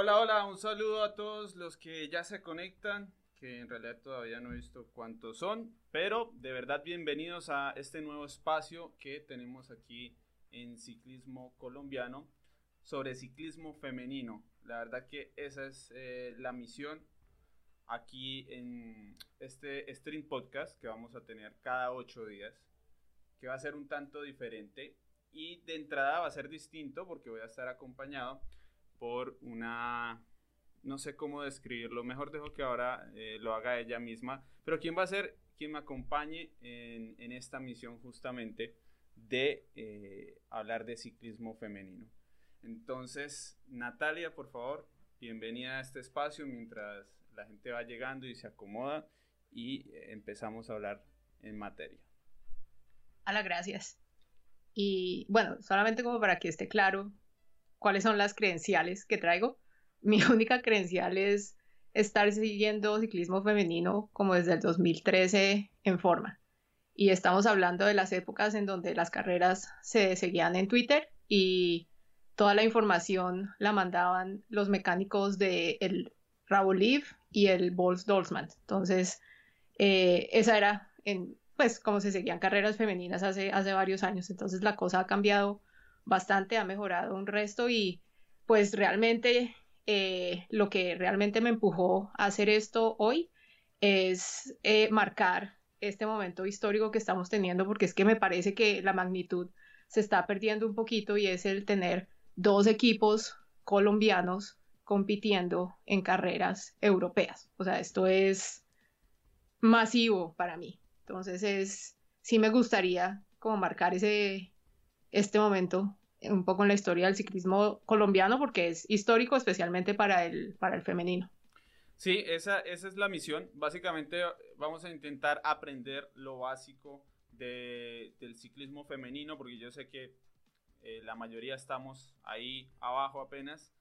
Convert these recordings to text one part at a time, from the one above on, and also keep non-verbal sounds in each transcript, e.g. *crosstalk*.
Hola, hola, un saludo a todos los que ya se conectan, que en realidad todavía no he visto cuántos son, pero de verdad bienvenidos a este nuevo espacio que tenemos aquí en Ciclismo Colombiano sobre ciclismo femenino. La verdad que esa es eh, la misión aquí en este stream podcast que vamos a tener cada ocho días, que va a ser un tanto diferente y de entrada va a ser distinto porque voy a estar acompañado por una, no sé cómo describirlo, mejor dejo que ahora eh, lo haga ella misma, pero ¿quién va a ser quien me acompañe en, esta misión justamente de eh, hablar de ciclismo femenino? Entonces, Natalia, por favor, bienvenida a este espacio mientras la gente va llegando y se acomoda y eh, empezamos a hablar en materia. Hola, gracias. Y bueno, solamente como para que esté claro, cuáles son las credenciales que traigo. *laughs* Mi única credencial es estar siguiendo ciclismo femenino como desde el 2013 en forma. Y estamos hablando de las épocas en donde las carreras se seguían en Twitter y toda la información la mandaban los mecánicos de el Liv y el Bols Dolzman. Entonces, eh, esa era en, pues como se seguían carreras femeninas hace, hace varios años. Entonces la cosa ha cambiado bastante, ha mejorado un resto y pues realmente eh, lo que realmente me empujó a hacer esto hoy es eh, marcar este momento histórico que estamos teniendo porque es que me parece que la magnitud se está perdiendo un poquito y es el tener dos equipos colombianos compitiendo en carreras europeas. O sea, esto es masivo para mí. Entonces es, sí me gustaría como marcar ese, este momento un poco en la historia del ciclismo colombiano porque es histórico especialmente para el, para el femenino. Sí, esa, esa es la misión. Básicamente vamos a intentar aprender lo básico de, del ciclismo femenino porque yo sé que eh, la mayoría estamos ahí abajo apenas.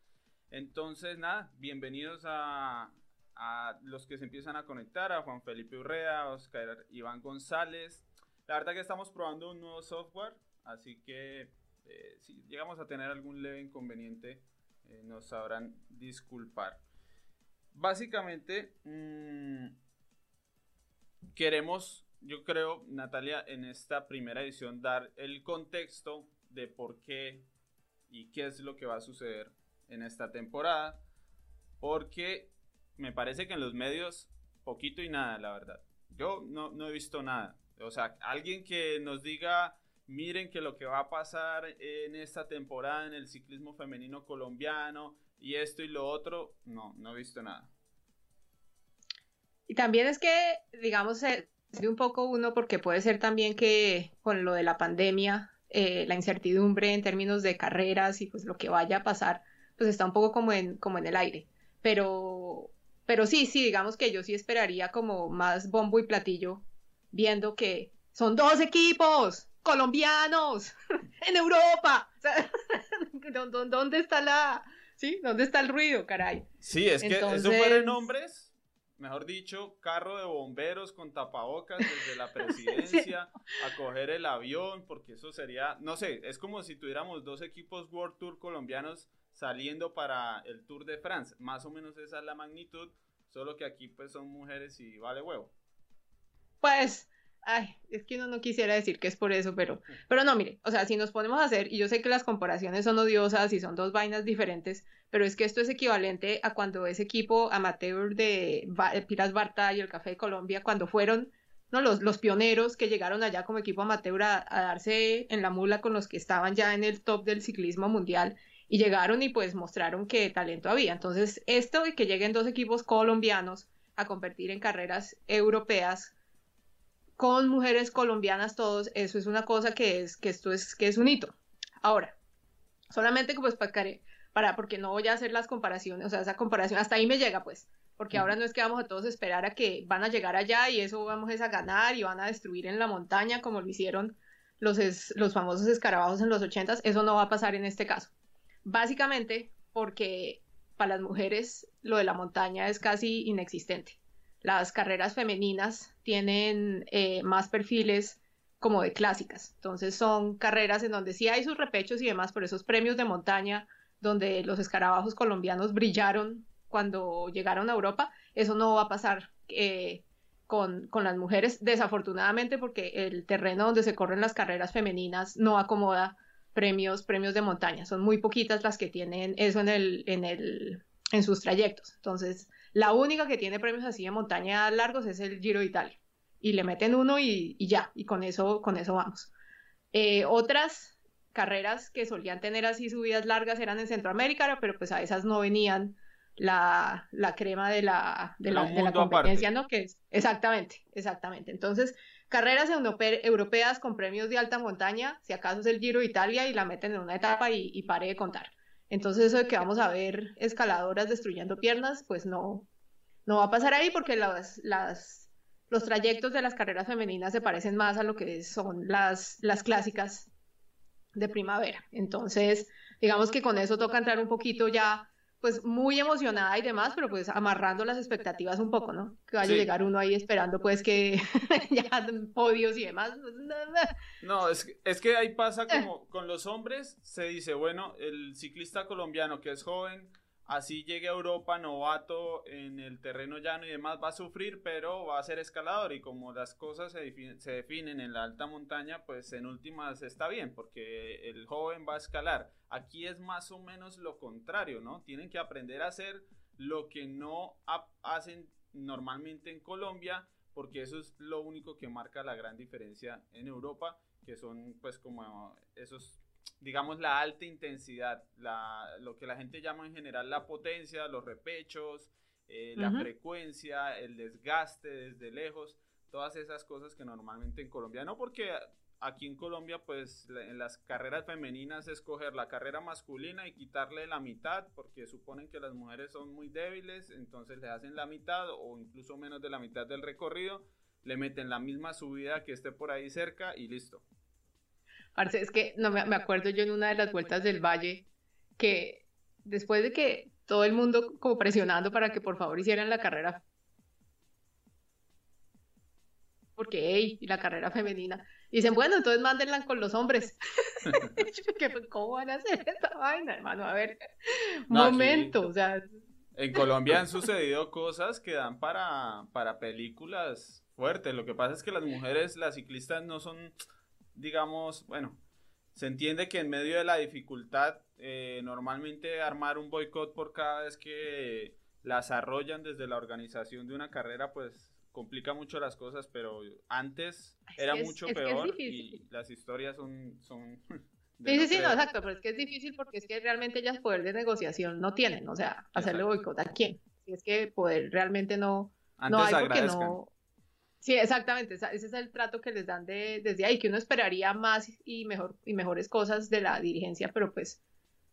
Entonces, nada, bienvenidos a, a los que se empiezan a conectar, a Juan Felipe Urrea, Oscar Iván González. La verdad que estamos probando un nuevo software, así que eh, si llegamos a tener algún leve inconveniente, eh, nos sabrán disculpar. Básicamente, mm, queremos, yo creo, Natalia, en esta primera edición dar el contexto de por qué y qué es lo que va a suceder en esta temporada, porque me parece que en los medios poquito y nada, la verdad. Yo no, no he visto nada. O sea, alguien que nos diga miren que lo que va a pasar en esta temporada en el ciclismo femenino colombiano y esto y lo otro, no, no he visto nada. Y también es que, digamos, de un poco uno porque puede ser también que con lo de la pandemia, eh, la incertidumbre en términos de carreras y pues lo que vaya a pasar, pues está un poco como en, como en el aire. Pero, pero sí, sí, digamos que yo sí esperaría como más bombo y platillo, viendo que son dos equipos, colombianos *laughs* en Europa. *laughs* ¿Dónde está la, sí? ¿Dónde está el ruido, caray? Sí, es que eso fueron nombres, mejor dicho, carro de bomberos con tapabocas desde la *laughs* presidencia a coger el avión, porque eso sería, no sé, es como si tuviéramos dos equipos World Tour colombianos saliendo para el Tour de France. Más o menos esa es la magnitud, solo que aquí pues son mujeres y vale huevo. Pues Ay, es que uno no quisiera decir que es por eso, pero, pero no, mire, o sea, si nos ponemos a hacer, y yo sé que las comparaciones son odiosas y son dos vainas diferentes, pero es que esto es equivalente a cuando ese equipo amateur de Piras Barta y el Café de Colombia, cuando fueron ¿no? los, los pioneros que llegaron allá como equipo amateur a, a darse en la mula con los que estaban ya en el top del ciclismo mundial y llegaron y pues mostraron que talento había. Entonces, esto y que lleguen dos equipos colombianos a competir en carreras europeas con mujeres colombianas todos, eso es una cosa que es, que esto es, que es un hito. Ahora, solamente pues para, para, porque no voy a hacer las comparaciones, o sea, esa comparación, hasta ahí me llega pues, porque ahora no es que vamos a todos esperar a que van a llegar allá y eso vamos a ganar y van a destruir en la montaña como lo hicieron los, los famosos escarabajos en los ochentas, eso no va a pasar en este caso. Básicamente porque para las mujeres lo de la montaña es casi inexistente las carreras femeninas tienen eh, más perfiles como de clásicas. Entonces son carreras en donde sí hay sus repechos y demás, pero esos premios de montaña donde los escarabajos colombianos brillaron cuando llegaron a Europa, eso no va a pasar eh, con, con, las mujeres, desafortunadamente, porque el terreno donde se corren las carreras femeninas no acomoda premios, premios de montaña. Son muy poquitas las que tienen eso en, el, en, el, en sus trayectos. Entonces, la única que tiene premios así de montaña largos es el Giro de Italia. Y le meten uno y, y ya, y con eso, con eso vamos. Eh, otras carreras que solían tener así subidas largas eran en Centroamérica, pero pues a esas no venían la, la crema de la, de la, de la competencia, ¿no? Que es, exactamente, exactamente. Entonces, carreras europeas con premios de alta montaña, si acaso es el Giro de Italia y la meten en una etapa y, y pare de contar. Entonces, eso de que vamos a ver escaladoras destruyendo piernas, pues no, no va a pasar ahí porque las, las, los trayectos de las carreras femeninas se parecen más a lo que son las, las clásicas de primavera. Entonces, digamos que con eso toca entrar un poquito ya pues muy emocionada y demás, pero pues amarrando las expectativas un poco, ¿no? Que vaya a llegar uno ahí esperando pues que *laughs* ya podios y demás. Pues, no, es, es que ahí pasa como con los hombres, se dice, bueno, el ciclista colombiano que es joven, así llegue a Europa novato en el terreno llano y demás, va a sufrir, pero va a ser escalador y como las cosas se, definen, en la alta montaña, pues en últimas está bien, porque el joven va a escalar. Aquí es más o menos lo contrario, ¿no? Tienen que aprender a hacer lo que no hacen normalmente en Colombia, porque eso es lo único que marca la gran diferencia en Europa, que son pues como esos digamos, la alta intensidad, la, lo que la gente llama en general la potencia, los repechos, eh, la frecuencia, el desgaste desde lejos, todas esas cosas que normalmente en Colombia no, porque aquí en Colombia, pues en las carreras femeninas escoger la carrera masculina y quitarle la mitad, porque suponen que las mujeres son muy débiles, entonces le hacen la mitad o incluso menos de la mitad del recorrido, le meten la misma subida que esté por ahí cerca y listo es que no me, acuerdo yo en una de las vueltas del valle que después de que todo el mundo como presionando para que por favor hicieran la carrera porque hey, y la carrera femenina. dicen, bueno, entonces mándenla con los hombres. *laughs* *laughs* ¿Cómo van a hacer esta vaina, hermano? A ver, momento, o sea. En Colombia han *laughs* sucedido cosas que dan para, para películas fuertes. Lo que pasa es que las mujeres, las ciclistas, no son digamos, bueno, se entiende que en medio de la dificultad, eh, normalmente armar un boicot por cada vez que las arrollan desde la organización de una carrera, pues complica mucho las cosas, pero antes era mucho peor y las historias son... son *laughs* sí, sí, sí, no, exacto, pero es que es difícil porque es que realmente ellas poder de negociación no tienen, o sea, hacerle boicot a quién, si es que poder realmente no, no hay porque no, Sí, exactamente, ese es el trato que les dan de, desde ahí, que uno esperaría más y mejor y mejores cosas de la dirigencia, pero pues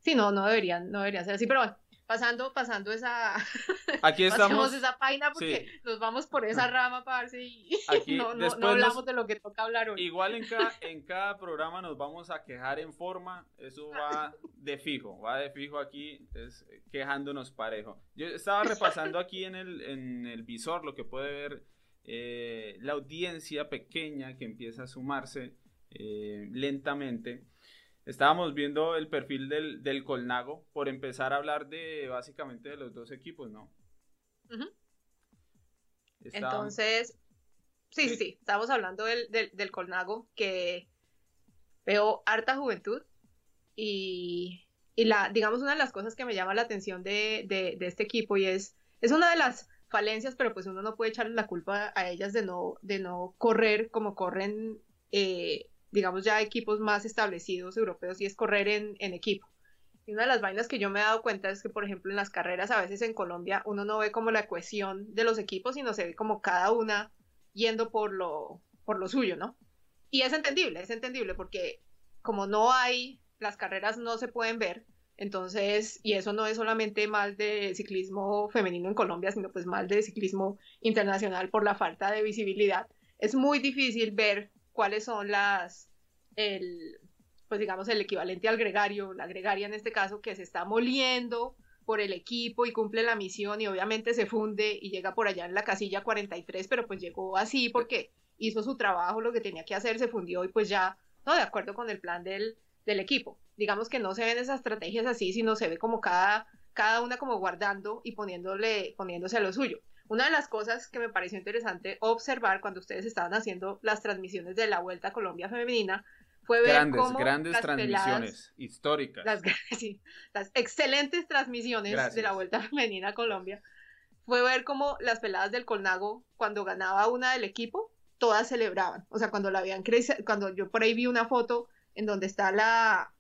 sí, no, no deberían, no deberían ser así, pero bueno, pasando, pasando esa, *laughs* aquí estamos, esa página porque nos vamos por esa rama, parce, y *laughs* no, no, no, hablamos de lo que toca hablar hoy. Igual en cada, *laughs* en cada programa nos vamos a quejar en forma, eso va de fijo, va de fijo aquí, es quejándonos parejo. Yo estaba repasando aquí en el, en el visor lo que puede ver eh, la audiencia pequeña que empieza a sumarse eh, lentamente. Estábamos viendo el perfil del, Colnago por empezar a hablar de básicamente de los dos equipos, ¿no? Entonces, sí, sí, sí, estamos hablando del, del, Colnago que veo harta juventud y, y, la, digamos, una de las cosas que me llama la atención de, de, de este equipo y es, es una de las falencias, pero pues uno no puede echarle la culpa a ellas de no, de no correr como corren, eh, digamos, ya equipos más establecidos europeos y es correr en, en equipo. Y una de las vainas que yo me he dado cuenta es que, por ejemplo, en las carreras a veces en Colombia uno no ve como la cohesión de los equipos, sino se ve como cada una yendo por lo, por lo suyo, ¿no? Y es entendible, es entendible porque como no hay, las carreras no se pueden ver, entonces, y eso no es solamente mal de ciclismo femenino en Colombia, sino pues mal de ciclismo internacional por la falta de visibilidad. Es muy difícil ver cuáles son las, el, pues digamos, el equivalente al gregario, la gregaria en este caso, que se está moliendo por el equipo y cumple la misión y obviamente se funde y llega por allá en la casilla 43, pero pues llegó así porque hizo su trabajo, lo que tenía que hacer, se fundió y pues ya, no, de acuerdo con el plan del, del equipo. Digamos que no se ven esas estrategias así, sino se ve como cada, cada una como guardando y poniéndole, poniéndose a lo suyo. Una de las cosas que me pareció interesante observar cuando ustedes estaban haciendo las transmisiones de la Vuelta a Colombia Femenina fue ver grandes, cómo grandes las transmisiones históricas. Las, *laughs* sí, las, excelentes transmisiones de la Vuelta Femenina a Colombia fue ver cómo las peladas del Colnago, cuando ganaba una del equipo, todas celebraban. O sea, cuando la habían cuando yo por ahí vi una foto en donde está la,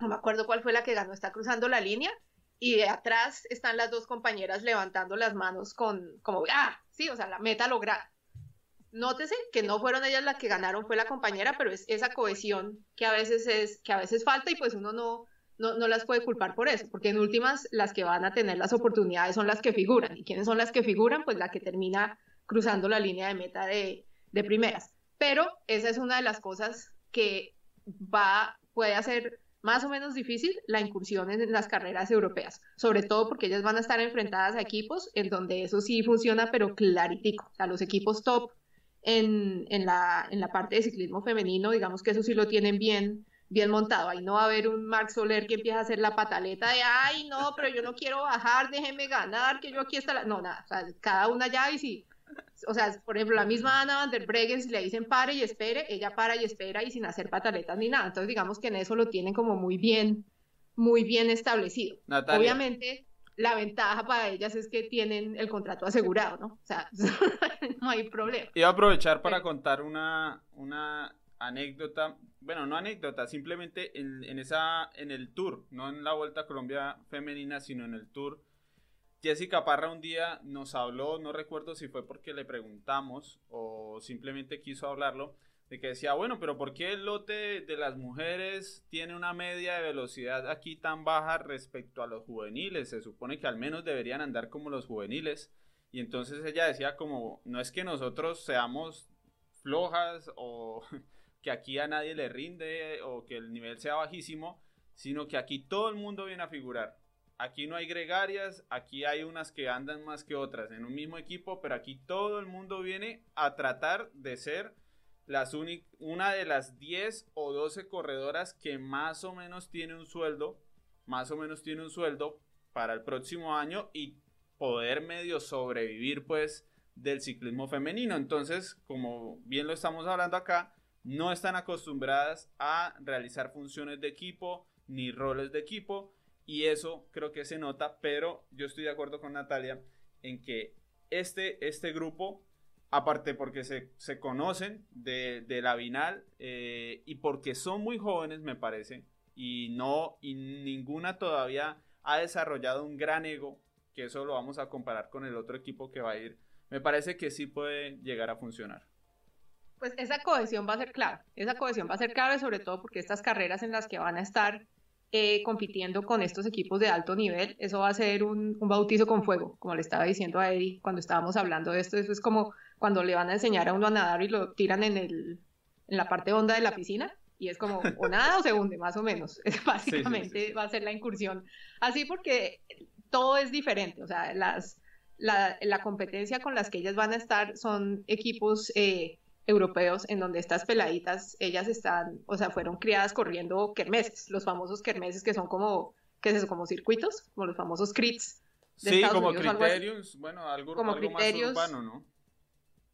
no me acuerdo cuál fue la que ganó, está cruzando la línea y de atrás están las dos compañeras levantando las manos con, como, ah, sí, o sea, la meta lograda. Nótese que no fueron ellas las que ganaron, fue la compañera, pero es esa cohesión que a veces es, que a veces falta y pues uno no, no, no las puede culpar por eso, porque en últimas las que van a tener las oportunidades son las que figuran. ¿Y quiénes son las que figuran? Pues la que termina cruzando la línea de meta de, de primeras. Pero esa es una de las cosas que va, puede hacer más o menos difícil la incursión en las carreras europeas, sobre todo porque ellas van a estar enfrentadas a equipos en donde eso sí funciona, pero claritico. Sea, los equipos top en, en, la, en la parte de ciclismo femenino, digamos que eso sí lo tienen bien, bien montado. Ahí no va a haber un Mark Soler que empiece a hacer la pataleta de, ay, no, pero yo no quiero bajar, déjeme ganar, que yo aquí está la... No, nada, cada una ya y si o sea, por ejemplo, la misma Ana van der Breggen, si le dicen pare y espere, ella para y espera y sin hacer pataletas ni nada. Entonces, digamos que en eso lo tienen como muy bien, muy bien establecido. Obviamente, la ventaja para ellas es que tienen el contrato asegurado, ¿no? O sea, *laughs* no hay problema. Iba a aprovechar para contar una, una anécdota, bueno, no anécdota, simplemente en, en, esa, en el tour, no en la Vuelta a Colombia femenina, sino en el tour Jessica Parra un día nos habló, no recuerdo si fue porque le preguntamos o simplemente quiso hablarlo, de que decía, bueno, pero ¿por qué el lote de las mujeres tiene una media de velocidad aquí tan baja respecto a los juveniles? Se supone que al menos deberían andar como los juveniles. Y entonces ella decía como, no es que nosotros seamos flojas o *laughs* que aquí a nadie le rinde o que el nivel sea bajísimo, sino que aquí todo el mundo viene a figurar. Aquí no hay gregarias, aquí hay unas que andan más que otras en un mismo equipo, pero aquí todo el mundo viene a tratar de ser las una de las 10 o 12 corredoras que más o menos tiene un sueldo, más o menos tiene un sueldo para el próximo año y poder medio sobrevivir pues del ciclismo femenino. Entonces, como bien lo estamos hablando acá, no están acostumbradas a realizar funciones de equipo ni roles de equipo y eso creo que se nota, pero yo estoy de acuerdo con Natalia en que este, este grupo, aparte porque se, se conocen de, de la Vinal eh, y porque son muy jóvenes, me parece, y no, y ninguna todavía ha desarrollado un gran ego, que eso lo vamos a comparar con el otro equipo que va a ir, me parece que sí puede llegar a funcionar. Pues esa cohesión va a ser clave, esa cohesión va a ser clave sobre todo porque estas carreras en las que van a estar eh, compitiendo con estos equipos de alto nivel, eso va a ser un, bautizo con fuego, como le estaba diciendo a Eddie cuando estábamos hablando de esto, eso es como cuando le van a enseñar a uno a nadar y lo tiran en, el, en la parte honda de la piscina, y es como o *laughs* nada o se hunde, más o menos, *laughs* básicamente va a ser la incursión, así porque todo es diferente, o sea, las, la, la competencia con las que ellas van a estar son equipos... Eh, europeos en donde estas peladitas, ellas están, o sea, fueron criadas corriendo kermeses, los famosos kermeses que son como, ¿qué es eso? Como circuitos, como los famosos crits. sí, como criterios, bueno, algo, como algo criterios, más urbano, ¿no?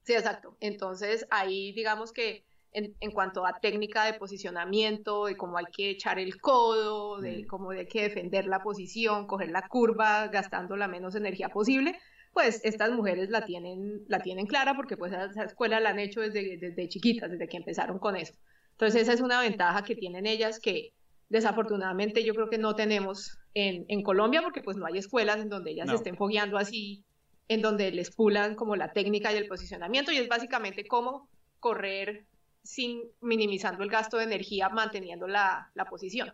Sí, exacto. Entonces, ahí digamos que en, en, cuanto a técnica de posicionamiento, de cómo hay que echar el codo, de mm. cómo hay que defender la posición, coger la curva, gastando la menos energía posible, pues estas mujeres la tienen, la tienen clara porque pues esa escuela la han hecho desde, desde chiquitas, desde que empezaron con eso. Entonces esa es una ventaja que tienen ellas que desafortunadamente yo creo que no tenemos en, en Colombia porque pues no hay escuelas en donde ellas se estén fogueando así, en donde les pulan como la técnica y el posicionamiento y es básicamente cómo correr sin minimizando el gasto de energía manteniendo la, la posición.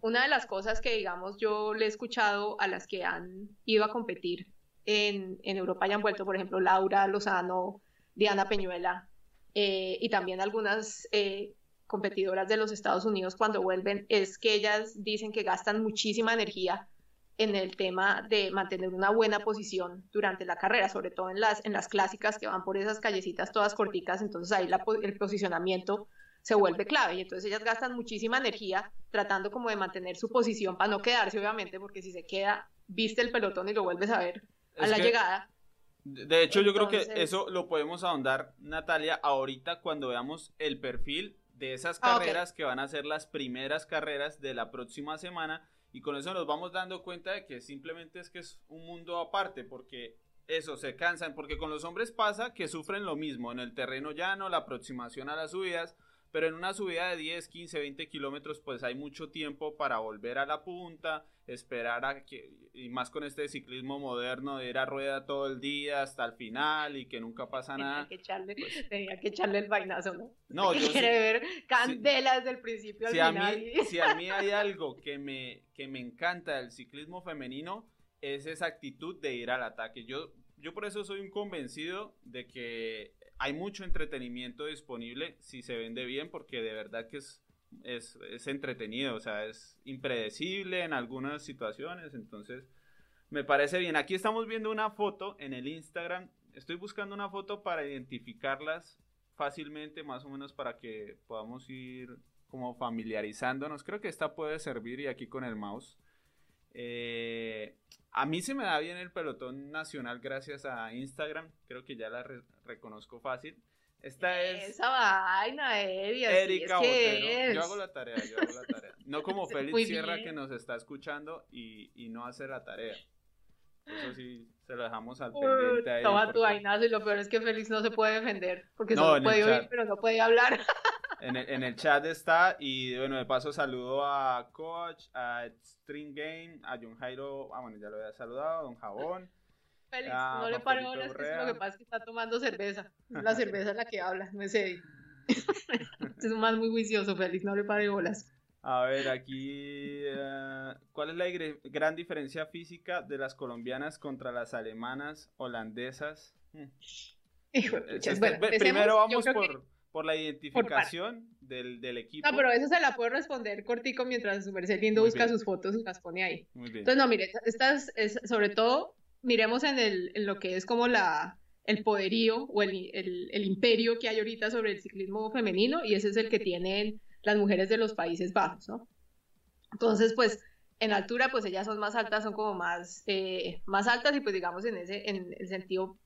Una de las cosas que digamos yo le he escuchado a las que han ido a competir en, Europa ya han vuelto, por ejemplo, Laura Lozano, Diana Peñuela. Eh, y también algunas eh, competidoras de los Estados Unidos cuando vuelven, es que ellas dicen que gastan muchísima energía en el tema de mantener una buena posición durante la carrera, sobre todo en las, en las clásicas que van por esas callecitas todas corticas, entonces ahí el posicionamiento se vuelve clave y entonces ellas gastan muchísima energía tratando como de mantener su posición para no quedarse, obviamente, porque si se queda, viste el pelotón y lo vuelves a ver a la llegada. De hecho, yo creo que eso lo podemos ahondar, Natalia, ahorita cuando veamos el perfil de esas ah, carreras que van a ser las primeras carreras de la próxima semana y con eso nos vamos dando cuenta de que simplemente es que es un mundo aparte porque eso, se cansan, porque con los hombres pasa que sufren lo mismo en el terreno llano, la aproximación a las subidas, pero en una subida de 10, 15, 20 kilómetros, pues hay mucho tiempo para volver a la punta, esperar a que, y más con este ciclismo moderno de ir a rueda todo el día hasta el final y que nunca pasa nada. Tenía que echarle, pues *laughs* tenía que echarle el vainazo, ¿no? No, yo quiere ver candela desde el principio al si final. A mí, Si a mí *laughs* hay algo que me, que me encanta del ciclismo femenino, es esa actitud de ir al ataque. Yo, yo por eso soy un convencido de que hay mucho entretenimiento disponible si se vende bien, porque de verdad que es, es, es entretenido, o sea, es impredecible en algunas situaciones, entonces me parece bien. Aquí estamos viendo una foto en el Instagram, estoy buscando una foto para identificarlas fácilmente, más o menos para que podamos ir como familiarizándonos. Creo que esta puede servir y aquí con el mouse. Eh, a mí se me da bien el pelotón nacional gracias a Instagram. Creo que ya la reconozco fácil. Esta es. Esa vaina, Erika Botero. Yo hago la tarea, yo hago la tarea. *laughs* No como Félix Sierra que nos está escuchando y, y, no hace la tarea. Eso sí, se lo dejamos al pendiente ahí. Toma tu vainazo y lo peor es que Félix no se puede defender porque no, solo puede oír, pero no puede hablar. *laughs* En el, en el, chat está y bueno, de paso saludo a Coach, a String Game, a John Jairo, ah bueno, ya lo había saludado, Don Jabón. Félix, no le paro bolas, que lo que pasa es que está tomando cerveza. La cerveza es la que habla, no es Eddie. *laughs* es un man muy juicioso, Félix, no le pare bolas. A ver, aquí, eh, ¿cuál es la gran diferencia física de las colombianas contra las alemanas, holandesas? Hmm. Hijo, este, bueno, primero vamos por por la identificación del, del, equipo. No, pero eso se la puedo responder cortico mientras su merced lindo busca sus fotos y las pone ahí. Muy bien. Entonces, no, mire, estas es, sobre todo, miremos en, el, en lo que es como la, el poderío o el, el, el, imperio que hay ahorita sobre el ciclismo femenino y ese es el que tienen las mujeres de los Países Bajos, ¿no? Entonces, pues, en altura, pues ellas son más altas, son como más, eh, más altas y pues digamos en ese, en el sentido,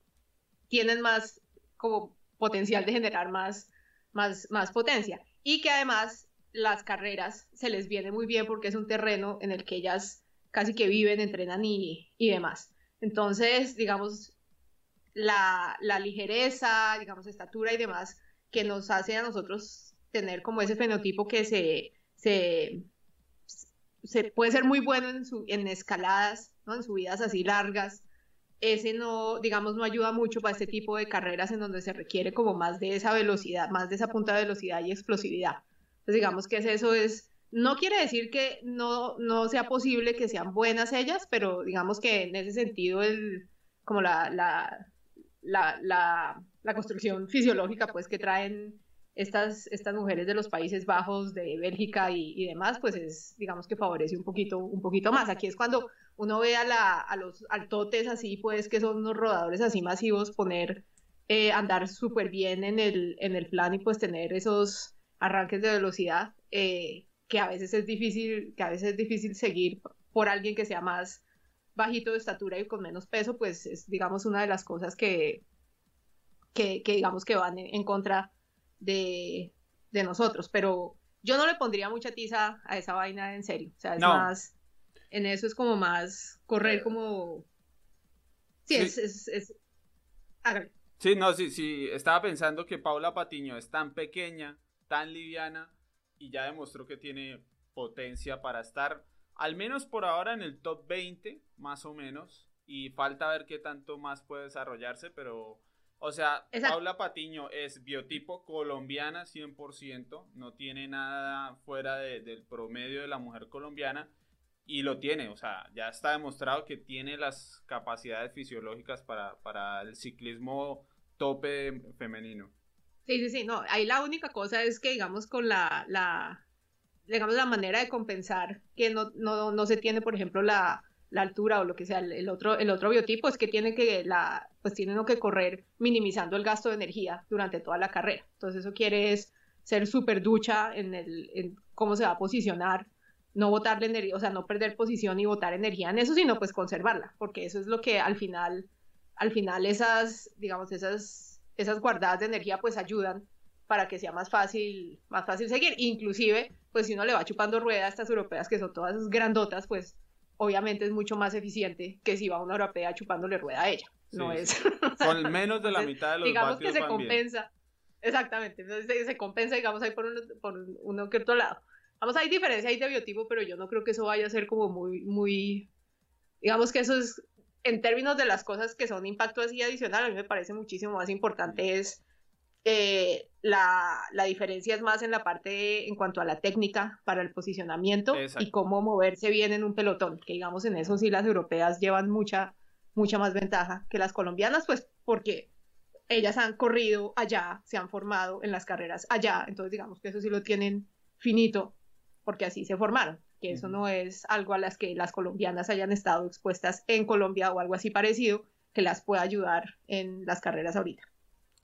tienen más como potencial de generar más más, más potencia. Y que además las carreras se les viene muy bien porque es un terreno en el que ellas casi que viven, entrenan y, y demás. Entonces, digamos, la, la, ligereza, digamos, estatura y demás, que nos hace a nosotros tener como ese fenotipo que se, se, se puede ser muy bueno en, su, en escaladas, ¿no? en subidas así largas, ese no, digamos, no ayuda mucho para este tipo de carreras en donde se requiere como más de esa velocidad, más de esa punta de velocidad y explosividad. Entonces, digamos que eso es, no quiere decir que no, no sea posible que sean buenas ellas, pero digamos que en ese sentido, el, como la, la, la, la, construcción fisiológica pues que traen estas, estas mujeres de los Países Bajos, de Bélgica y, demás, pues es, digamos que favorece un poquito, un poquito más. Aquí es cuando uno ve a, la, a los altotes así, pues que son unos rodadores así masivos, poner, eh, andar súper bien en el, en el plan y pues tener esos arranques de velocidad eh, que a veces es difícil, que a veces es difícil seguir por alguien que sea más bajito de estatura y con menos peso, pues es digamos una de las cosas que, que, digamos que van en, contra de, de, nosotros, pero yo no le pondría mucha tiza a esa vaina en serio, o sea, es más en eso es como más correr eh, como... Sí, es... es, Sí, no, sí, sí, estaba pensando que Paula Patiño es tan pequeña, tan liviana y ya demostró que tiene potencia para estar al menos por ahora en el top 20, más o menos, y falta ver qué tanto más puede desarrollarse, pero, o sea, Paula Patiño es biotipo colombiana 100%, no tiene nada fuera del promedio de la mujer colombiana, y lo tiene, o sea, ya está demostrado que tiene las capacidades fisiológicas para, para el ciclismo tope femenino. Sí, sí, sí, no, ahí la única cosa es que, digamos, con la, la digamos, la manera de compensar que no, no, no se tiene, por ejemplo, la, la altura o lo que sea, el, otro, el otro biotipo es que tiene que, la, pues tienen que correr minimizando el gasto de energía durante toda la carrera. Entonces eso quiere ser súper ducha en, el, en cómo se va a posicionar, no botarle energía, o sea, no perder posición y botar energía en eso, sino pues conservarla, porque eso es lo que al final, al final esas, digamos, esas, esas guardadas de energía pues ayudan para que sea más fácil, más fácil seguir. Inclusive, pues si uno le va chupando rueda a estas europeas que son todas grandotas, pues obviamente es mucho más eficiente que si va una europea chupándole rueda a ella. No es. Con *laughs* menos de la mitad de los Digamos que se compensa. Exactamente. Entonces se, compensa, digamos, ahí por, por uno que otro lado. Vamos, hay diferencia ahí de biotipo, pero yo no creo que eso vaya a ser como muy, muy. Digamos que eso es. En términos de las cosas que son impacto así adicional, a mí me parece muchísimo más importante es eh, la, la, diferencia es más en la parte en cuanto a la técnica para el posicionamiento y cómo moverse bien en un pelotón, que digamos en eso sí las europeas llevan mucha, mucha más ventaja que las colombianas, pues porque ellas han corrido allá, se han formado en las carreras allá, entonces digamos que eso sí lo tienen finito, porque así se formaron, que eso no es algo a las que las colombianas hayan estado expuestas en Colombia o algo así parecido que las pueda ayudar en las carreras ahorita.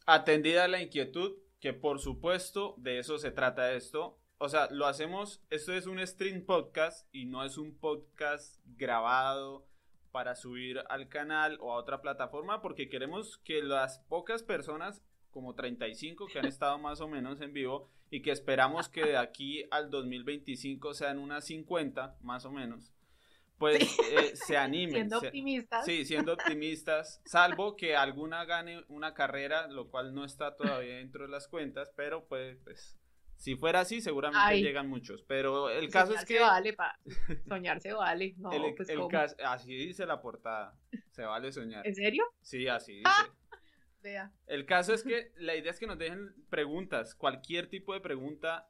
Atendida la inquietud, que por supuesto de eso se trata esto. O sea, lo hacemos, esto es un stream podcast y no es un podcast grabado para subir al canal o a otra plataforma porque queremos que las pocas personas, como 35 que han *laughs* estado más o menos en vivo y que esperamos que de aquí al 2025 sean unas 50 más o menos, pues eh, se *laughs* animen. Siendo optimistas. Sí, siendo optimistas, salvo que alguna gane una carrera, lo cual no está todavía dentro de las cuentas, pero pues, pues si fuera así, seguramente llegan muchos. Pero el caso es que... vale, pa. *laughs* Soñar se vale. No, pues, caso, así dice la portada. Se vale soñar. ¿En serio? Sí, así dice. Ah, vea. El caso es *laughs* que la idea es que nos dejen preguntas, cualquier tipo de pregunta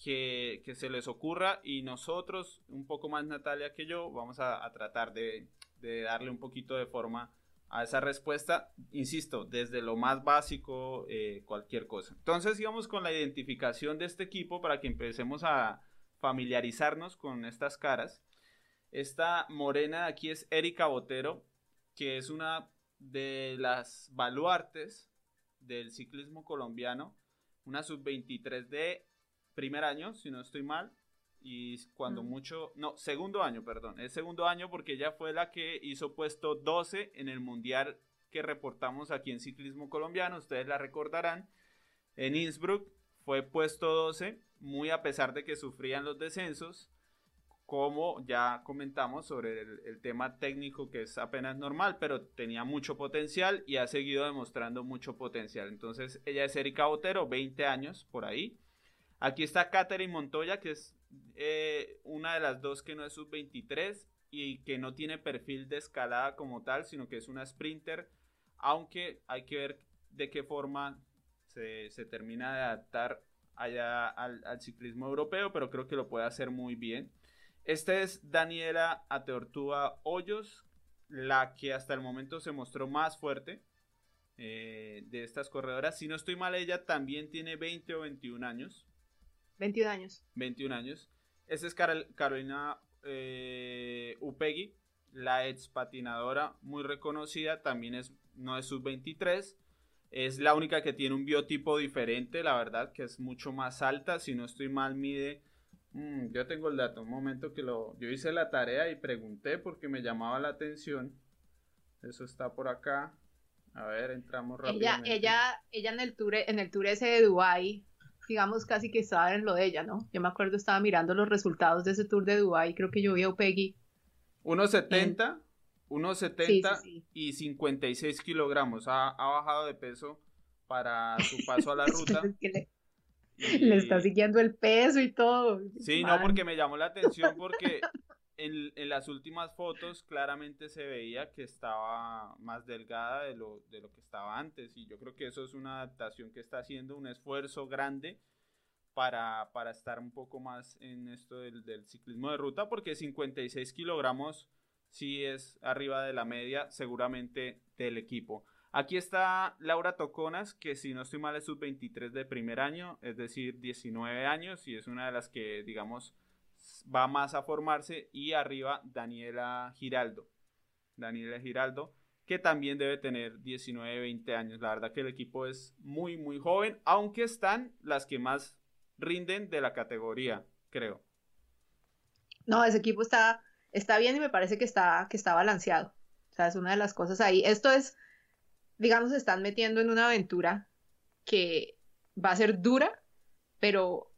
que, se les ocurra y nosotros, un poco más Natalia que yo, vamos a, tratar de, darle un poquito de forma a esa respuesta, insisto, desde lo más básico, eh, cualquier cosa. Entonces, íbamos con la identificación de este equipo para que empecemos a familiarizarnos con estas caras. Esta morena de aquí es Erika Botero, que es una de las baluartes del ciclismo colombiano, una sub-23 de primer año, si no estoy mal, y cuando mucho, no, segundo año, perdón, es segundo año porque ella fue la que hizo puesto 12 en el mundial que reportamos aquí en ciclismo colombiano, ustedes la recordarán, en Innsbruck fue puesto 12, muy a pesar de que sufrían los descensos, como ya comentamos sobre el, el, tema técnico que es apenas normal, pero tenía mucho potencial y ha seguido demostrando mucho potencial. Entonces ella es Erika Botero, 20 años por ahí, Aquí está Katherine Montoya, que es eh, una de las dos que no es sub-23 y que no tiene perfil de escalada como tal, sino que es una sprinter, aunque hay que ver de qué forma se, termina de adaptar allá al, ciclismo europeo, pero creo que lo puede hacer muy bien. Esta es Daniela Ateortúa Hoyos, la que hasta el momento se mostró más fuerte eh, de estas corredoras. Si no estoy mal, ella también tiene 20 o 21 años. 21 años. 21 años. Esta es Carolina eh, Upegui, la ex patinadora muy reconocida, también es, no es sub-23. Es la única que tiene un biotipo diferente, la verdad, que es mucho más alta. Si no estoy mal, mide. Mm, yo tengo el dato, un momento que lo. Yo hice la tarea y pregunté porque me llamaba la atención. Eso está por acá. A ver, entramos rápidamente. Ella, ella, ella en el tour, en el tour ese de Dubai digamos, casi que estaba en lo de ella, ¿no? Yo me acuerdo, estaba mirando los resultados de ese tour de Dubai, creo que yo vi a Upegui. 1.70, 1.70 y 56 kilogramos. Ha, bajado de peso para su paso a la *laughs* ruta. le, está siguiendo el peso y todo. Sí, no, porque me llamó la atención porque *laughs* en, en, las últimas fotos claramente se veía que estaba más delgada de lo, de lo que estaba antes y yo creo que eso es una adaptación que está haciendo, un esfuerzo grande para, para estar un poco más en esto del, del, ciclismo de ruta porque 56 kilogramos sí es arriba de la media seguramente del equipo. Aquí está Laura Toconas, que si no estoy mal es sub-23 de primer año, es decir, 19 años, y es una de las que, digamos, va más a formarse y arriba Daniela Giraldo. Daniela Giraldo, que también debe tener 19, 20 años. La verdad que el equipo es muy, muy joven, aunque están las que más rinden de la categoría, creo. No, ese equipo está, está bien y me parece que está, que está balanceado. O sea, es una de las cosas ahí. Esto es, digamos, se están metiendo en una aventura que va a ser dura, pero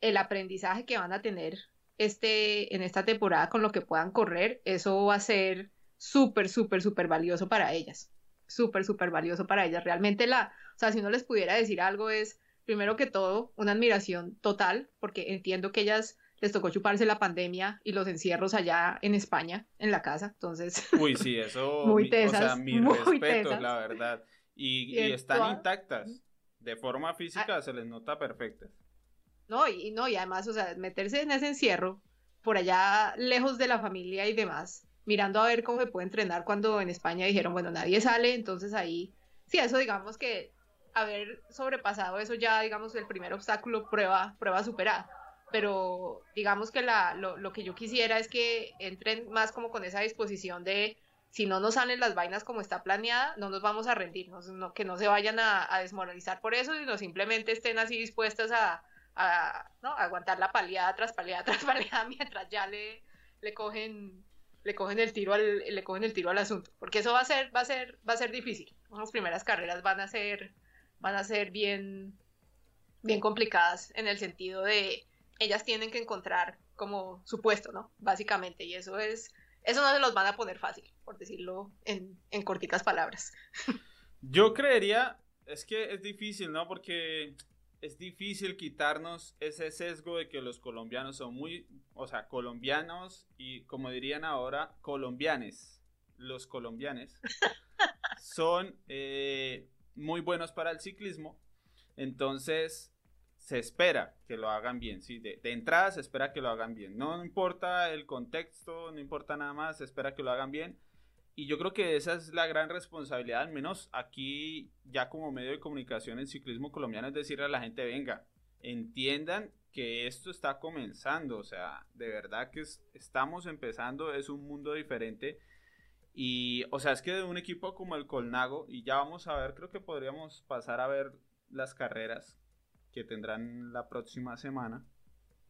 el aprendizaje que van a tener este, en esta temporada con lo que puedan correr, eso va a ser súper, súper, súper valioso para ellas. Súper, súper valioso para ellas. Realmente la, o sea, si no les pudiera decir algo es, primero que todo, una admiración total, porque entiendo que ellas les tocó chuparse la pandemia y los encierros allá en España, en la casa, entonces... *laughs* Uy, sí, eso... muy tesas, o sea, mi respeto, la verdad. Y, están intactas. De forma física ah. se les nota perfectas. No, y, no, y además, o sea, meterse en ese encierro, por allá lejos de la familia y demás, mirando a ver cómo se puede entrenar cuando en España dijeron, bueno, nadie sale, entonces ahí, sí, eso digamos que haber sobrepasado eso ya, digamos, el primer obstáculo, prueba, prueba superada. Pero digamos que la, lo, lo que yo quisiera es que entren más como con esa disposición de si no nos salen las vainas como está planeada, no nos vamos a rendir, no, que no se vayan a, a, desmoralizar por eso, sino simplemente estén así dispuestas a, a, ¿no? aguantar la paliada tras paliada *laughs* tras paliada mientras ya le, le cogen le cogen el tiro al le cogen el tiro al asunto. Porque eso va a ser va a ser va a ser difícil. Las primeras carreras van a ser van a ser bien bien complicadas en el sentido de ellas tienen que encontrar como su puesto no básicamente. Y eso es eso no se los van a poner fácil por decirlo en, en corticas palabras. *laughs* Yo creería es que es difícil no porque es difícil quitarnos ese sesgo de que los colombianos son muy, o sea, colombianos y como dirían ahora, colombianes. Los colombianes *laughs* son eh, muy buenos para el ciclismo. Entonces, se espera que lo hagan bien, ¿sí? De, de, entrada se espera que lo hagan bien. No importa el contexto, no importa nada más, se espera que lo hagan bien. Y yo creo que esa es la gran responsabilidad, al menos aquí ya como medio de comunicación en ciclismo colombiano, es decirle a la gente, venga, entiendan que esto está comenzando, o sea, de verdad que estamos empezando, es un mundo diferente. Y, o sea, es que de un equipo como el Colnago, y ya vamos a ver, creo que podríamos pasar a ver las carreras que tendrán la próxima semana,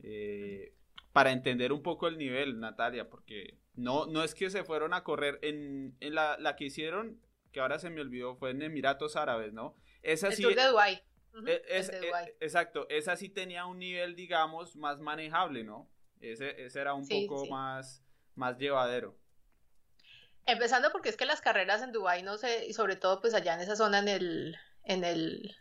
eh, para entender un poco el nivel, Natalia, porque no, no es que se fueron a correr en, la, que hicieron, que ahora se me olvidó, fue en Emiratos Árabes, ¿no? Esa el de Dubái. E, e, exacto, esa sí tenía un nivel, digamos, más manejable, ¿no? Ese, ese era un poco Más, más llevadero. Empezando porque es que las carreras en Dubái, no sé, y sobre todo pues allá en esa zona en el, en el,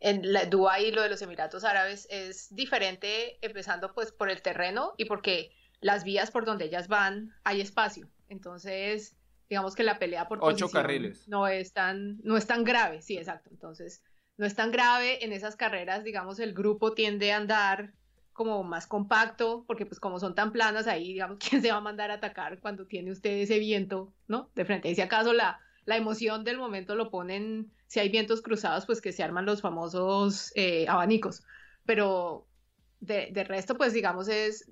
en Dubái y lo de los Emiratos Árabes es diferente, empezando pues por el terreno y porque las vías por donde ellas van hay espacio. Entonces, digamos que la pelea por ocho carriles no es tan no es tan grave, sí, exacto. Entonces, no es tan grave en esas carreras, digamos, el grupo tiende a andar como más compacto, porque pues como son tan planas ahí, digamos, *laughs* ¿quién se va a mandar a atacar cuando tiene usted ese viento, ¿no? De frente. Y si acaso la, la emoción del momento lo ponen, si hay vientos cruzados, pues que se arman los famosos eh, abanicos. Pero de, de, resto, pues digamos, es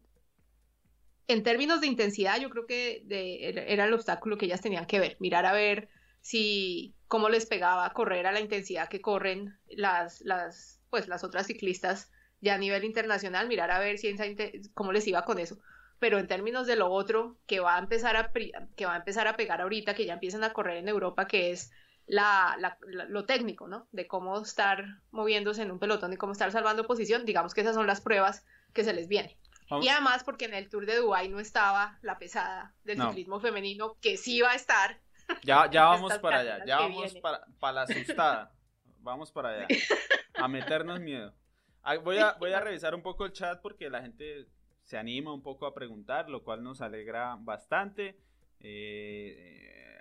en términos de intensidad, yo creo que era el obstáculo que ellas tenían que ver, mirar a ver si cómo les pegaba correr a la intensidad que corren las, las, pues, las otras ciclistas ya a nivel internacional, mirar a ver si cómo les iba con eso. Pero en términos de lo otro que va a empezar a, que va a, empezar a pegar ahorita, que ya empiezan a correr en Europa, que es la, lo técnico, ¿no? De cómo estar moviéndose en un pelotón y cómo estar salvando posición, digamos que esas son las pruebas que se les vienen. Y además porque en el Tour de Dubai no estaba la pesada del ciclismo femenino, que sí iba a estar. Ya, *laughs* ya vamos para allá, ya vamos para, para, la asustada. Vamos para allá. A meternos miedo. Voy a, voy a revisar un poco el chat porque la gente se anima un poco a preguntar, lo cual nos alegra bastante. Eh,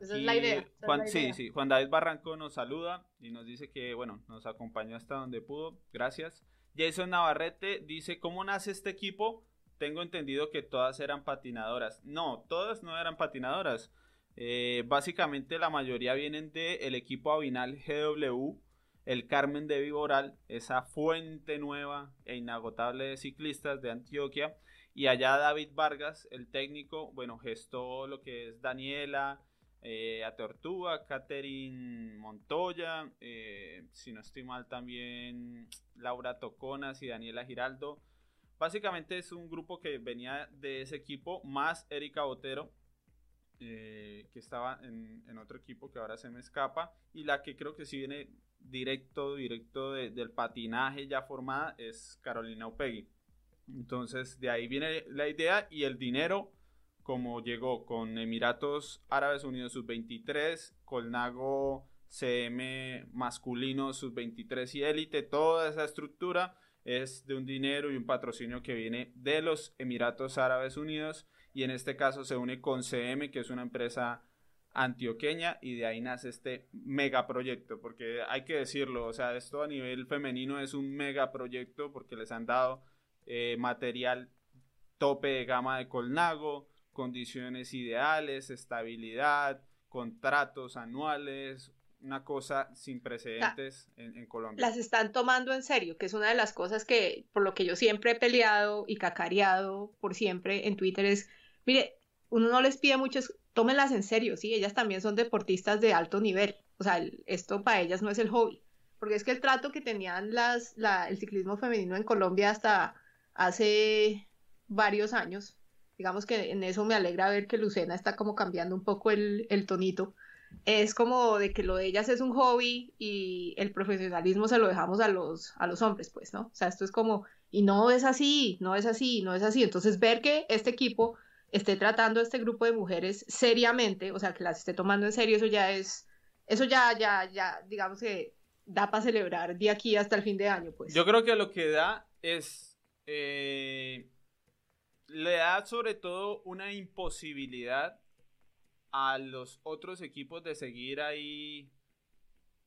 Esa es la idea. Juan, Sí, sí, Juan David Barranco nos saluda y nos dice que, bueno, nos acompañó hasta donde pudo. Gracias. Jason Navarrete dice, ¿cómo nace este equipo? Tengo entendido que todas eran patinadoras. No, todas no eran patinadoras. Eh, básicamente la mayoría vienen del equipo Avinal GW, el Carmen de Viboral, esa fuente nueva e inagotable de ciclistas de Antioquia. Y allá David Vargas, el técnico, bueno, gestó lo que es Daniela, eh, a Tortuga, Catherine Montoya, eh, si no estoy mal también Laura Toconas y Daniela Giraldo. Básicamente es un grupo que venía de ese equipo, más Erika Botero, eh, que estaba en, otro equipo que ahora se me escapa, y la que creo que sí viene directo, directo del patinaje ya formada es Carolina Upegui. Entonces de ahí viene la idea y el dinero como llegó con Emiratos Árabes Unidos sub-23, Colnago CM masculino sub-23 y élite, toda esa estructura es de un dinero y un patrocinio que viene de los Emiratos Árabes Unidos y en este caso se une con CM, que es una empresa antioqueña y de ahí nace este megaproyecto, porque hay que decirlo, o sea, esto a nivel femenino es un megaproyecto porque les han dado eh, material tope de gama de Colnago, condiciones ideales, estabilidad, contratos anuales, una cosa sin precedentes en, Colombia. Las están tomando en serio, que es una de las cosas que, por lo que yo siempre he peleado y cacareado por siempre en Twitter, es, mire, uno no les pide mucho, tómenlas en serio, sí, ellas también son deportistas de alto nivel, o sea, esto para ellas no es el hobby, porque es que el trato que tenían las, el ciclismo femenino en Colombia hasta hace varios años, digamos que en eso me alegra ver que Lucena está como cambiando un poco el, tonito. Es como de que lo de ellas es un hobby y el profesionalismo se lo dejamos a los, a los hombres, pues, ¿no? O sea, esto es como, y no es así, no es así, no es así. Entonces, ver que este equipo esté tratando a este grupo de mujeres seriamente, o sea, que las esté tomando en serio, eso ya es, eso ya, ya, ya, digamos que da para celebrar de aquí hasta el fin de año, pues. Yo creo que lo que da es eh, le da sobre todo una imposibilidad a los otros equipos de seguir ahí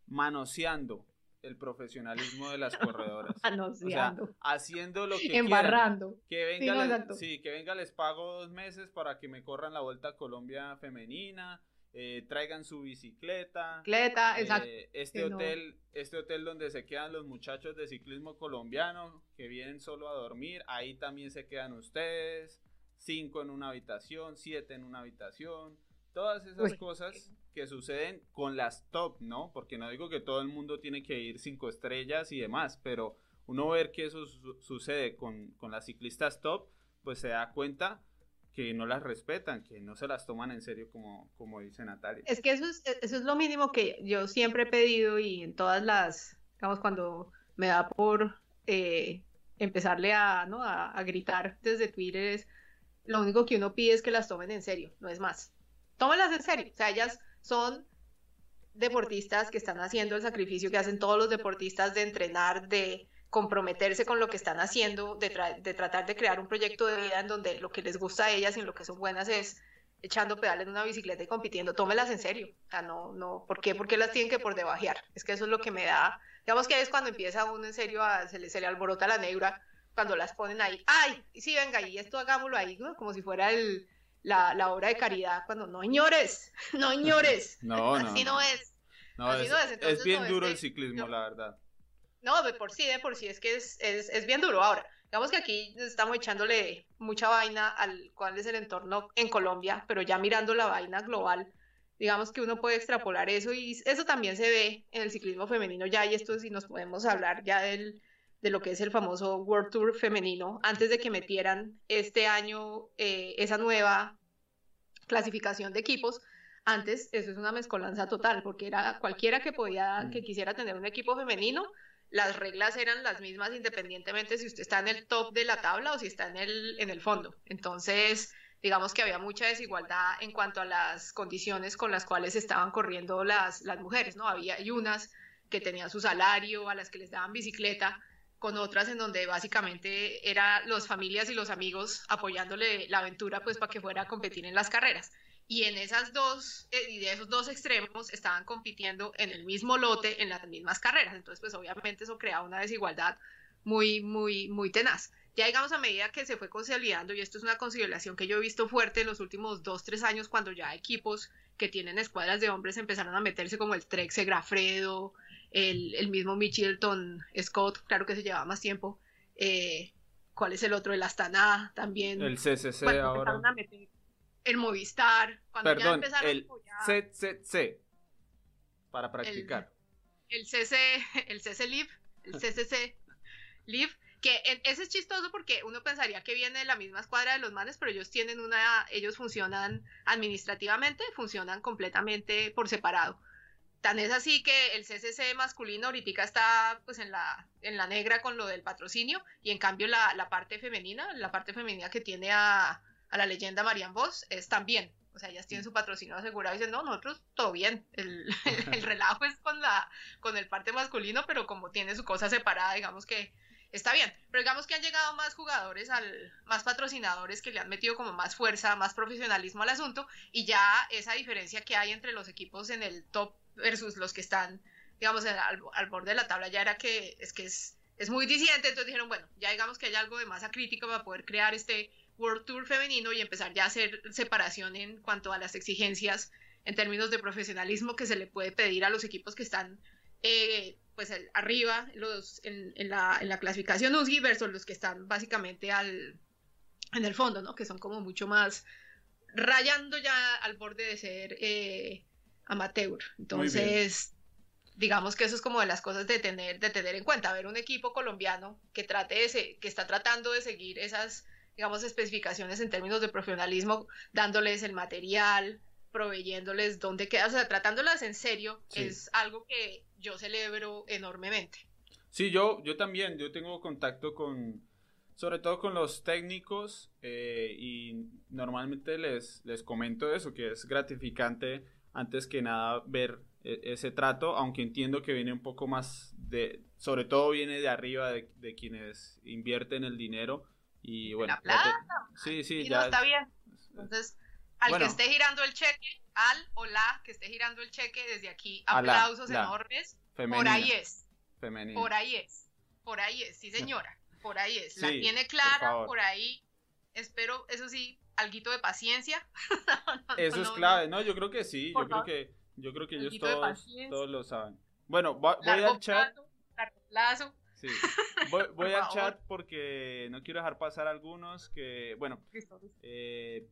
manoseando el profesionalismo de las *laughs* corredoras. Manoseando. haciendo lo que Embarrando. Que venga, sí, que venga, les pago dos meses para que me corran la Vuelta a Colombia femenina eh, traigan su bicicleta. Bicicleta, exacto. Eh, este, hotel, este hotel donde se quedan los muchachos de ciclismo colombiano que vienen solo a dormir, ahí también se quedan ustedes. Cinco en una habitación, siete en una habitación. Todas esas cosas que suceden con las top, ¿no? Porque no digo que todo el mundo tiene que ir cinco estrellas y demás, pero uno ver que eso sucede con, con las ciclistas top, pues se da cuenta que no las respetan, que no se las toman en serio como, como dice Natalia. Es que eso es, eso es lo mínimo que yo siempre he pedido y en todas las, digamos, cuando me da por eh, empezarle a, ¿no? a, gritar desde Twitter es, lo único que uno pide es que las tomen en serio, no es más. Tómenlas en serio, o sea, ellas son deportistas que están haciendo el sacrificio que hacen todos los deportistas de entrenar, de comprometerse con lo que están haciendo, de, tratar de crear un proyecto de vida en donde lo que les gusta a ellas y en lo que son buenas es echando pedales en una bicicleta y compitiendo, tómelas en serio. O sea, no, no, ¿por qué? Porque las tienen que por debajear. Es que eso es lo que me da, digamos que es cuando empieza uno en serio a, se le, se le alborota la negra cuando las ponen ahí, ay, sí, venga, y esto hagámoslo ahí, como si fuera el, la, la, obra de caridad, cuando no ignores, no ignores, *laughs* no, no, así no, es. No, es, es, bien duro el ciclismo, la verdad. No, de por sí, de por sí, es que es, es, es bien duro. Ahora, digamos que aquí estamos echándole mucha vaina al cuál es el entorno en Colombia, pero ya mirando la vaina global, digamos que uno puede extrapolar eso y eso también se ve en el ciclismo femenino ya, y esto sí nos podemos hablar ya del, de lo que es el famoso World Tour femenino, antes de que metieran este año eh, esa nueva clasificación de equipos, antes eso es una mezcolanza total, porque era cualquiera que podía, que quisiera tener un equipo femenino, las reglas eran las mismas independientemente si usted está en el top de la tabla o si está en el, en el fondo. Entonces, digamos que había mucha desigualdad en cuanto a las condiciones con las cuales estaban corriendo las, las mujeres, ¿no? Había unas que tenían su salario, a las que les daban bicicleta, con otras en donde básicamente eran las familias y los amigos apoyándole la aventura pues para que fuera a competir en las carreras y en esas dos, eh, y de esos dos extremos estaban compitiendo en el mismo lote en las mismas carreras. Entonces, pues obviamente eso crea una desigualdad muy, muy, muy tenaz. Ya digamos a medida que se fue consolidando, y esto es una consideración que yo he visto fuerte en los últimos dos, tres años, cuando ya equipos que tienen escuadras de hombres empezaron a meterse como el Trek Segrafredo, el, el mismo Mitchelton Scott, claro que se llevaba más tiempo. Eh, ¿Cuál es el otro? El Astana también. El CCC ahora el Movistar, cuando ya empezaron el CCC, para practicar. El, CC, *laughs* el CC Live, el *laughs* CCC Live, que ese es chistoso porque uno pensaría que viene de la misma escuadra de los manes, pero ellos tienen una, ellos funcionan administrativamente, funcionan completamente por separado. Tan es así que el CCC masculino ahorita está pues en la, en la negra con lo del patrocinio y en cambio la, la parte femenina, la parte femenina que tiene a, a la leyenda Marian Vos es también. O sea, ellas tienen su patrocinio asegurado y dicen, no, nosotros todo bien. El, *laughs* el, relajo es con, la, con el parte masculino, pero como tiene su cosa separada, digamos que está bien. Pero digamos que han llegado más jugadores, al, más patrocinadores que le han metido como más fuerza, más profesionalismo al asunto. Y ya esa diferencia que hay entre los equipos en el top versus los que están, digamos, al, al borde de la tabla ya era que es que es, es muy disidente. Entonces dijeron, bueno, ya digamos que hay algo de masa crítica para poder crear este World Tour femenino y empezar ya a hacer separación en cuanto a las exigencias en términos de profesionalismo que se le puede pedir a los equipos que están eh, pues arriba los, en, la, en, la, clasificación USGI versus los que están básicamente al, en el fondo, ¿no? Que son como mucho más rayando ya al borde de ser eh, amateur. Entonces, digamos que eso es como de las cosas de tener, de tener en cuenta. Ver un equipo colombiano que trate de que está tratando de seguir esas digamos, especificaciones en términos de profesionalismo, dándoles el material, proveyéndoles dónde queda, o sea, tratándolas en serio, es algo que yo celebro enormemente. Sí, yo, yo también, yo tengo contacto con, sobre todo con los técnicos eh, y normalmente les, les comento eso, que es gratificante antes que nada ver e, ese trato, aunque entiendo que viene un poco más de, sobre todo viene de arriba de, de quienes invierten el dinero y bueno, la plata. Sí, sí, ya. No está bien. Entonces, al que esté girando el cheque, al o la que esté girando el cheque, desde aquí, aplausos enormes. Por ahí es. Femenina. Por ahí es. Por ahí es, sí señora. Por ahí es. la tiene clara, por, ahí. Espero, eso sí, alguito de paciencia. *laughs* eso es clave, no, yo creo que sí, yo creo que, yo creo que ellos todos, todos lo saben. Bueno, voy, al chat. Plazo, Sí. Voy, *laughs* al chat porque no quiero dejar pasar algunos que, bueno, eh,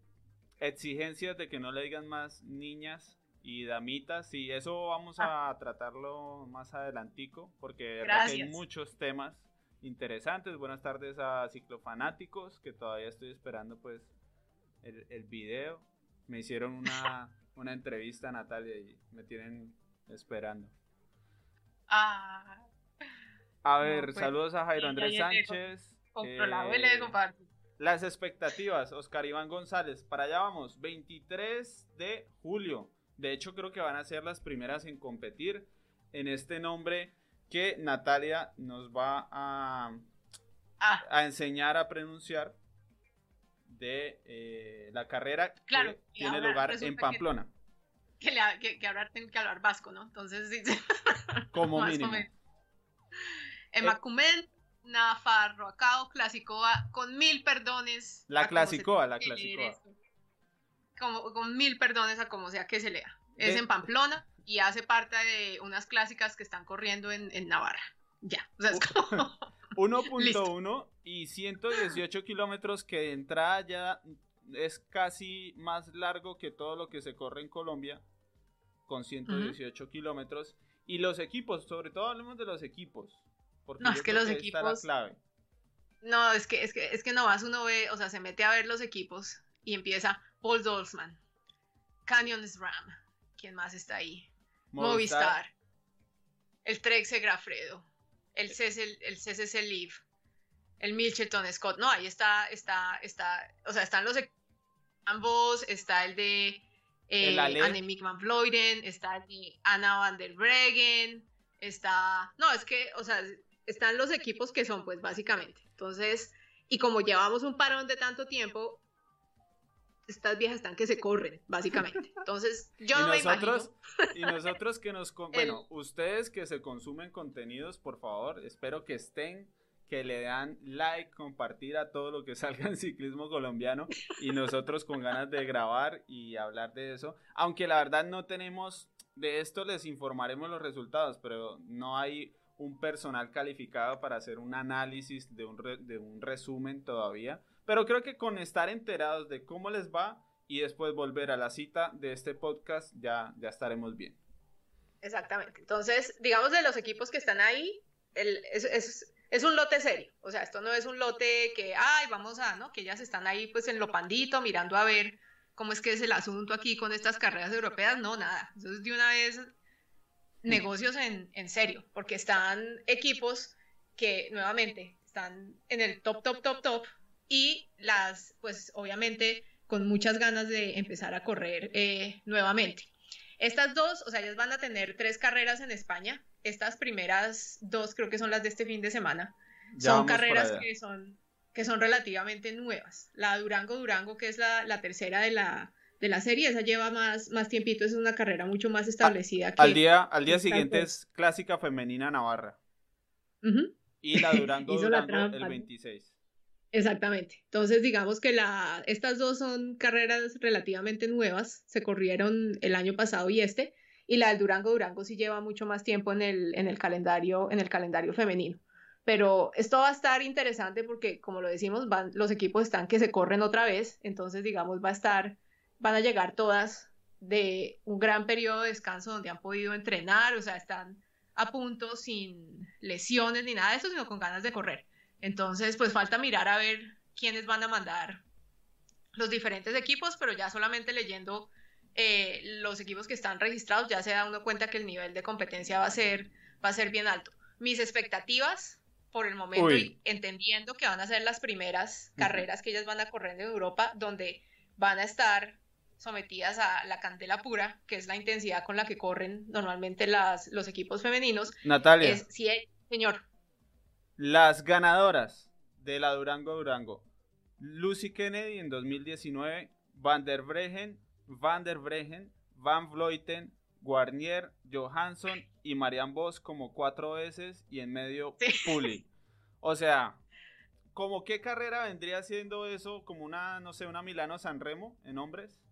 exigencias de que no le digan más niñas y damitas, y eso vamos a ah. tratarlo más adelantico porque hay muchos temas interesantes. Buenas tardes a ciclofanáticos que todavía estoy esperando pues el, el video. Me hicieron una, *laughs* una entrevista Natalia y me tienen esperando. Ah, a ver, pues, saludos a Jairo Andrés Sánchez. Eh, las expectativas, Oscar Iván González, para allá vamos, 23 de julio. De hecho, creo que van a ser las primeras en competir en este nombre que Natalia nos va a, ah. a enseñar a pronunciar de eh, la carrera que tiene lugar en Pamplona. Que, que, hablar, tengo que hablar vasco, ¿no? Entonces, sí. Como *laughs* mínimo. Emacumen, Nafarroacao, Clasicoa, con mil perdones. La Clasicoa, la Clasicoa. Como, con mil perdones a como sea que se lea. Es en Pamplona y hace parte de unas clásicas que están corriendo en, Navarra. Ya, o sea, es como... *laughs* 1.1 *laughs* y 118 kilómetros que de entrada ya es casi más largo que todo lo que se corre en Colombia con 118 kilómetros. Y los equipos, sobre todo hablemos de los equipos no, es que los equipos. No, es que, es que, es que uno ve, o sea, se mete a ver los equipos y empieza Paul Dolzman, Canyon SRAM, ¿quién más está ahí? Movistar, el Trek Grafredo, el el CCC Live, el Milcheton Scott, no, ahí está, está, está, o sea, están los ambos, está el de eh, Annemiek van Vleuten, está el de Anna van der Breggen, está, no, es que, o sea, están los equipos que son, pues básicamente. Entonces, y como llevamos un parón de tanto tiempo, estas viejas están que se corren, básicamente. Entonces, *laughs* yo no nosotros, Y nosotros que nos... *laughs* Bueno, ustedes que se consumen contenidos, por favor, espero que estén, que le dan like, compartir a todo lo que salga en ciclismo colombiano y nosotros con ganas de grabar y hablar de eso. Aunque la verdad no tenemos... De esto les informaremos los resultados, pero no hay un personal calificado para hacer un análisis de un, de un resumen todavía. Pero creo que con estar enterados de cómo les va y después volver a la cita de este podcast, ya, ya estaremos bien. Exactamente. Entonces, digamos de los equipos que están ahí, es, es, es, un lote serio. O sea, esto no es un lote que, ay, vamos a, ¿no? Que ellas están ahí pues en lo pandito, mirando a ver cómo es que es el asunto aquí con estas carreras europeas. No, nada. Entonces, de una vez, negocios en, en serio, porque están equipos que, nuevamente, están en el top, top, top, top, y las, pues obviamente con muchas ganas de empezar a correr eh, nuevamente. Estas dos, o sea, ellas van a tener tres carreras en España. Estas primeras dos creo que son las de este fin de semana. son carreras que son, que son relativamente nuevas. La Durango Durango, que es la, la tercera de la, de la serie, esa lleva más, más tiempito, es una carrera mucho más establecida. al día, al día siguiente es Clásica Femenina Navarra. Y la Durango *laughs* Durango el 26. Exactamente. Entonces, digamos que la, estas dos son carreras relativamente nuevas, se corrieron el año pasado y este, y la del Durango Durango sí lleva mucho más tiempo en el, en el calendario, en el calendario femenino. Pero esto va a estar interesante porque, como lo decimos, van, los equipos están que se corren otra vez, entonces, digamos, va a estar, van a llegar todas de un gran periodo de descanso donde han podido entrenar, o sea, están a punto sin lesiones ni nada de eso, sino con ganas de correr. Entonces, pues falta mirar a ver quiénes van a mandar los diferentes equipos, pero ya solamente leyendo eh, los equipos que están registrados ya se da uno cuenta que el nivel de competencia va a ser, va a ser bien alto. Mis expectativas por el momento y entendiendo que van a ser las primeras carreras que ellas van a correr en Europa, donde van a estar sometidas a la candela pura, que es la intensidad con la que corren normalmente las, los equipos femeninos. Natalia. Es, sí, señor. Las ganadoras de la Durango Durango. Lucy Kennedy en 2019, Van der Bregen, Van der Bregen, Van Vleuten, Guarnier, Johansson y Marian Vos como cuatro veces y en medio *laughs* Puli. O sea, ¿como qué carrera vendría siendo eso? Como una, no sé, una Milano San Remo en hombres.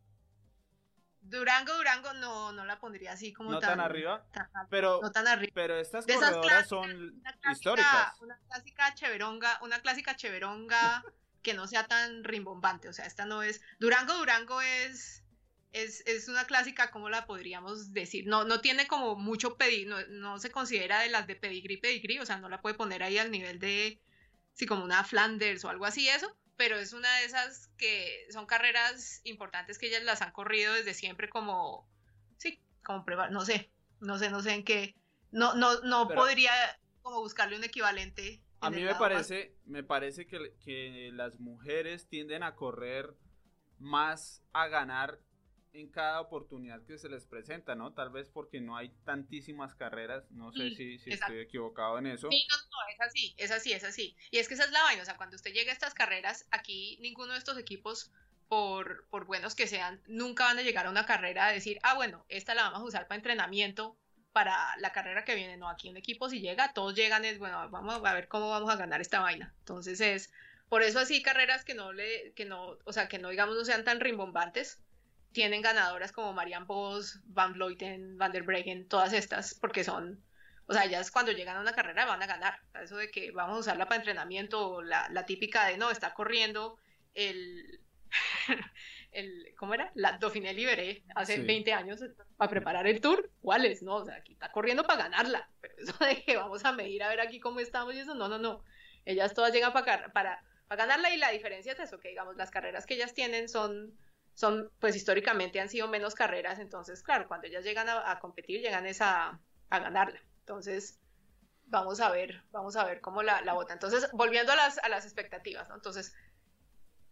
Durango, Durango no, no la pondría así como no tan, arriba, pero, no tan arriba. pero estas corredoras son históricas. Una clásica cheveronga, una clásica cheveronga *laughs* que no sea tan rimbombante, o sea, esta no es, Durango, Durango es, es, es una clásica, ¿cómo la podríamos decir? No, no tiene como mucho pedigrí, no, no, se considera de las de pedigrí, pedigrí, o sea, no la puede poner ahí al nivel de, sí, como una Flanders o algo así, eso, pero es una de esas que son carreras importantes que ellas las han corrido desde siempre como, sí, como prueba, no sé, no sé, no sé en qué, no, no, no podría como buscarle un equivalente. A mí me parece, me parece que, que las mujeres tienden a correr más a ganar en cada oportunidad que se les presenta, ¿no? Tal vez porque no hay tantísimas carreras, no sé si, si estoy equivocado en eso. Sí, no, no, es así, es así, es así. Y es que esa es la vaina, o sea, cuando usted llega a estas carreras, aquí ninguno de estos equipos, por, por buenos que sean, nunca van a llegar a una carrera a decir, ah, bueno, esta la vamos a usar para entrenamiento para la carrera que viene. No, aquí un equipo si llega, todos llegan, es, bueno, vamos a ver cómo vamos a ganar esta vaina. Entonces es, por eso así carreras que no le, que no, o sea, que no digamos no sean tan rimbombantes, tienen ganadoras como Marianne Vos, Van Vleuten, Van der Bregen, todas estas, porque son, o sea, ellas cuando llegan a una carrera van a ganar. Eso de que vamos a usarla para entrenamiento, la, la típica de no, está corriendo el, *laughs* el ¿cómo era? La Dauphiné Libéré hace 20 años para preparar el tour, ¿cuáles? No, o sea, aquí está corriendo para ganarla, pero eso de que vamos a medir a ver aquí cómo estamos y eso, no, no, no. Ellas todas llegan para, para, para ganarla y la diferencia es eso, que digamos, las carreras que ellas tienen son son, pues históricamente han sido menos carreras, entonces, claro, cuando ellas llegan a, competir, llegan a, a, ganarla. Entonces, vamos a ver, vamos a ver cómo la, la vota. Entonces, volviendo a las, a las expectativas, ¿no? Entonces,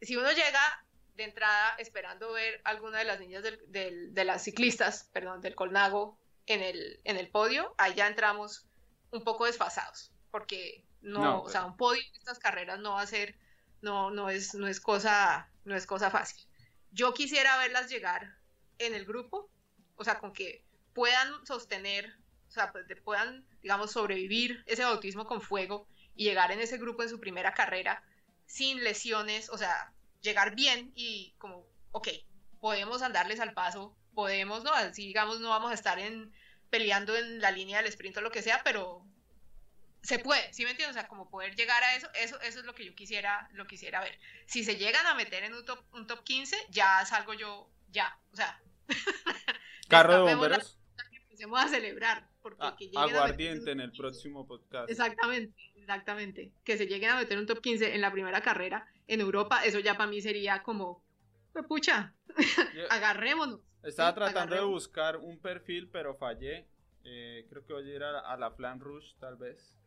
si uno llega de entrada esperando ver alguna de las niñas del, de las ciclistas, perdón, del Colnago en el, en el podio, ahí ya entramos un poco desfasados, porque no, o sea, un podio en estas carreras no va a ser, no, no es, no es cosa, no es cosa fácil. Yo quisiera verlas llegar en el grupo, o sea, con que puedan sostener, o sea, pues, puedan, digamos, sobrevivir ese bautismo con fuego y llegar en ese grupo en su primera carrera sin lesiones, o sea, llegar bien y como, ok, podemos andarles al paso, podemos, ¿no? Así, digamos, no vamos a estar en, peleando en la línea del sprint o lo que sea, pero se puede, ¿sí me entiendes? O sea, como poder llegar a eso, eso, eso es lo que yo quisiera, lo quisiera ver. Si se llegan a meter en un top, un top 15, ya salgo yo, ya, o sea. *laughs* Carro de bomberos. Empecemos a celebrar. Porque ah, aguardiente en el próximo podcast. Exactamente, exactamente. Que se lleguen a meter un top 15 en la primera carrera en Europa, eso ya para mí sería como, pucha, *laughs* agarrémonos. Estaba tratando de buscar un perfil, pero fallé. Eh, creo que voy a ir a, la Flan Rouge, tal vez.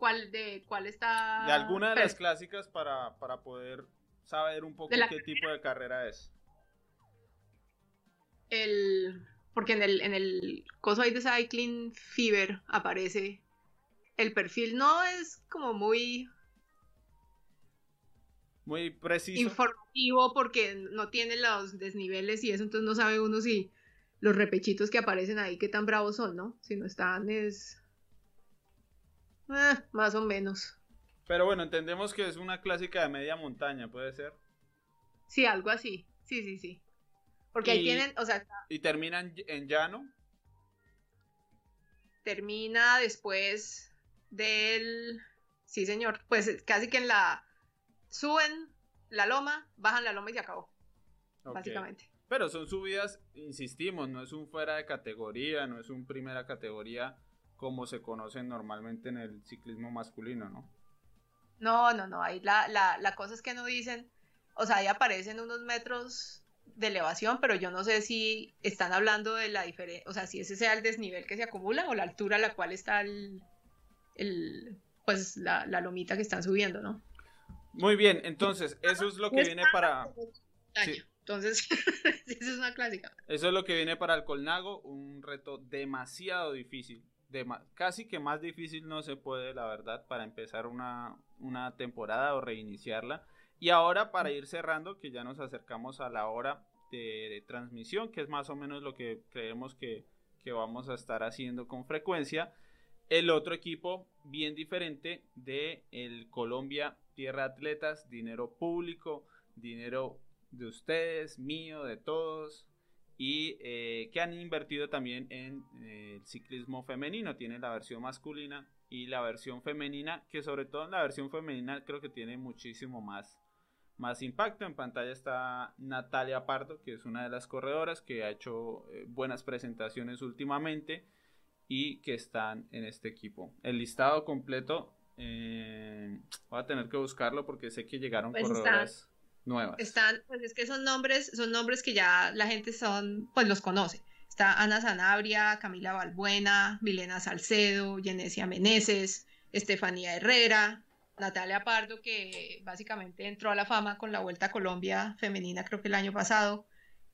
¿Cuál, de, cuál está? De alguna de las clásicas para, para poder saber un poco qué tipo de carrera es. El, porque en el, en el coso de Cycling Fever aparece el perfil no es como muy muy preciso informativo porque no tiene los desniveles y eso entonces no sabe uno si los repechitos que aparecen ahí qué tan bravos son no si no están es eh, más o menos pero bueno entendemos que es una clásica de media montaña puede ser sí algo así sí sí sí porque ahí tienen, o sea... ¿Y terminan en llano? Termina después del... Sí, señor. Pues casi que en la... Suben la loma, bajan la loma y se acabó. Básicamente. Pero son subidas, insistimos, no es un fuera de categoría, no es un primera categoría como se conoce normalmente en el ciclismo masculino, ¿no? No, no, no. Ahí la, la, la cosa es que no dicen, o sea, ahí aparecen unos metros de elevación, pero yo no sé si están hablando de la diferencia, o sea, si ese sea el desnivel que se acumula o la altura a la cual está el, pues la, lomita que están subiendo, ¿no? Muy bien, entonces, eso es lo que viene para... Entonces, *laughs* eso es una clásica. Eso es lo que viene para el Colnago, un reto demasiado difícil. Casi que más difícil no se puede, la verdad, para empezar una, una temporada o reiniciarla. Y ahora para ir cerrando, que ya nos acercamos a la hora de, transmisión, que es más o menos lo que creemos que, vamos a estar haciendo con frecuencia, el otro equipo bien diferente de el Colombia Tierra Atletas, dinero público, dinero de ustedes, mío, de todos, y eh, que han invertido también en eh, el ciclismo femenino. Tiene la versión masculina y la versión femenina, que sobre todo en la versión femenina creo que tiene muchísimo más más impacto. En pantalla está Natalia Pardo, que es una de las corredoras que ha hecho eh, buenas presentaciones últimamente y que están en este equipo. El listado completo, eh, voy a tener que buscarlo porque sé que llegaron pues corredoras Están, pues es que son nombres, son nombres que ya la gente son, pues los conoce. Está Ana Sanabria, Camila Balbuena, Milena Salcedo, Genesia Meneses, Estefanía Herrera, Natalia Pardo, que básicamente entró a la fama con la Vuelta a Colombia femenina, creo que el año pasado.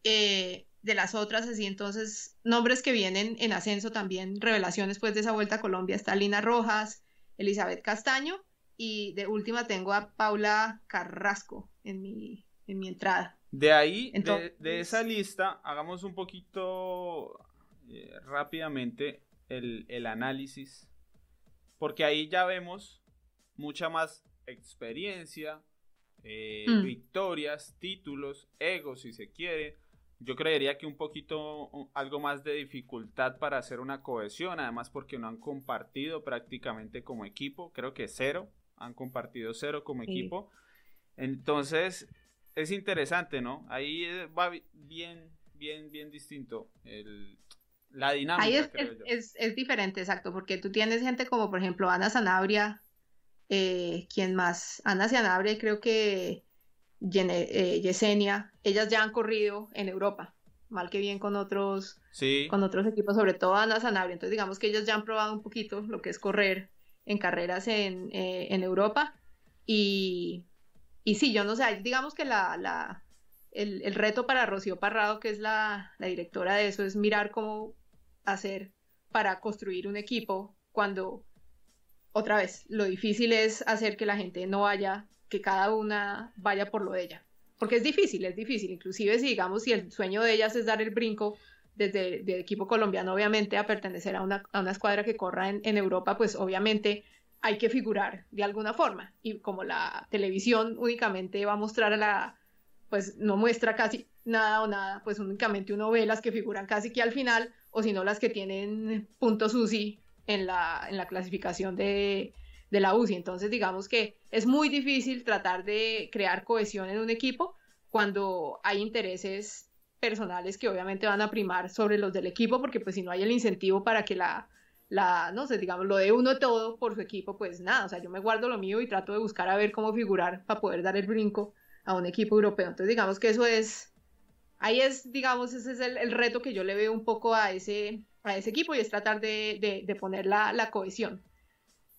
Eh, de las otras, así entonces, nombres que vienen en ascenso también, revelaciones pues de esa Vuelta a Colombia, está Lina Rojas, Elizabeth Castaño, y de última tengo a Paula Carrasco en mi, en mi entrada. De ahí, de, esa lista, hagamos un poquito eh, rápidamente el, el análisis, porque ahí ya vemos mucha más experiencia, eh, mm. victorias, títulos, ego si se quiere. Yo creería que un poquito algo más de dificultad para hacer una cohesión, además porque no han compartido prácticamente como equipo, creo que cero, han compartido cero como equipo. Entonces, es interesante, ¿no? Ahí eh, va bien, bien, bien distinto el, la dinámica. Ahí es, es, es, diferente, exacto, porque tú tienes gente como, por ejemplo, Ana Sanabria, eh, ¿quién más? Ana Cianabre, creo que eh, Yesenia, ellas ya han corrido en Europa, mal que bien con otros, con otros equipos, sobre todo Ana Sanabria. Entonces, digamos que ellas ya han probado un poquito lo que es correr en carreras en, eh, Europa. Y, y sí, yo no sé, digamos que la, la el, el, reto para Rocío Parrado, que es la, la directora de eso, es mirar cómo hacer para construir un equipo cuando otra vez, lo difícil es hacer que la gente no vaya, que cada una vaya por lo de ella. Porque es difícil, es difícil. Inclusive si digamos, si el sueño de ellas es dar el brinco desde el equipo colombiano, obviamente, a pertenecer a una, a una escuadra que corra en, en, Europa, pues obviamente hay que figurar de alguna forma. Y como la televisión únicamente va a mostrar a la, pues no muestra casi nada o nada, pues únicamente uno ve las que figuran casi que al final, o si no las que tienen puntos UCI en la, en la clasificación de, de la UCI. Entonces, digamos que es muy difícil tratar de crear cohesión en un equipo cuando hay intereses personales que obviamente van a primar sobre los del equipo, porque pues si no hay el incentivo para que la, la, no sé, digamos, lo de uno todo por su equipo, pues nada, o sea, yo me guardo lo mío y trato de buscar a ver cómo figurar para poder dar el brinco a un equipo europeo. Entonces, digamos que eso es, ahí es, digamos, ese es el, reto que yo le veo un poco a ese, a ese equipo y es tratar de, de, poner la, la, cohesión.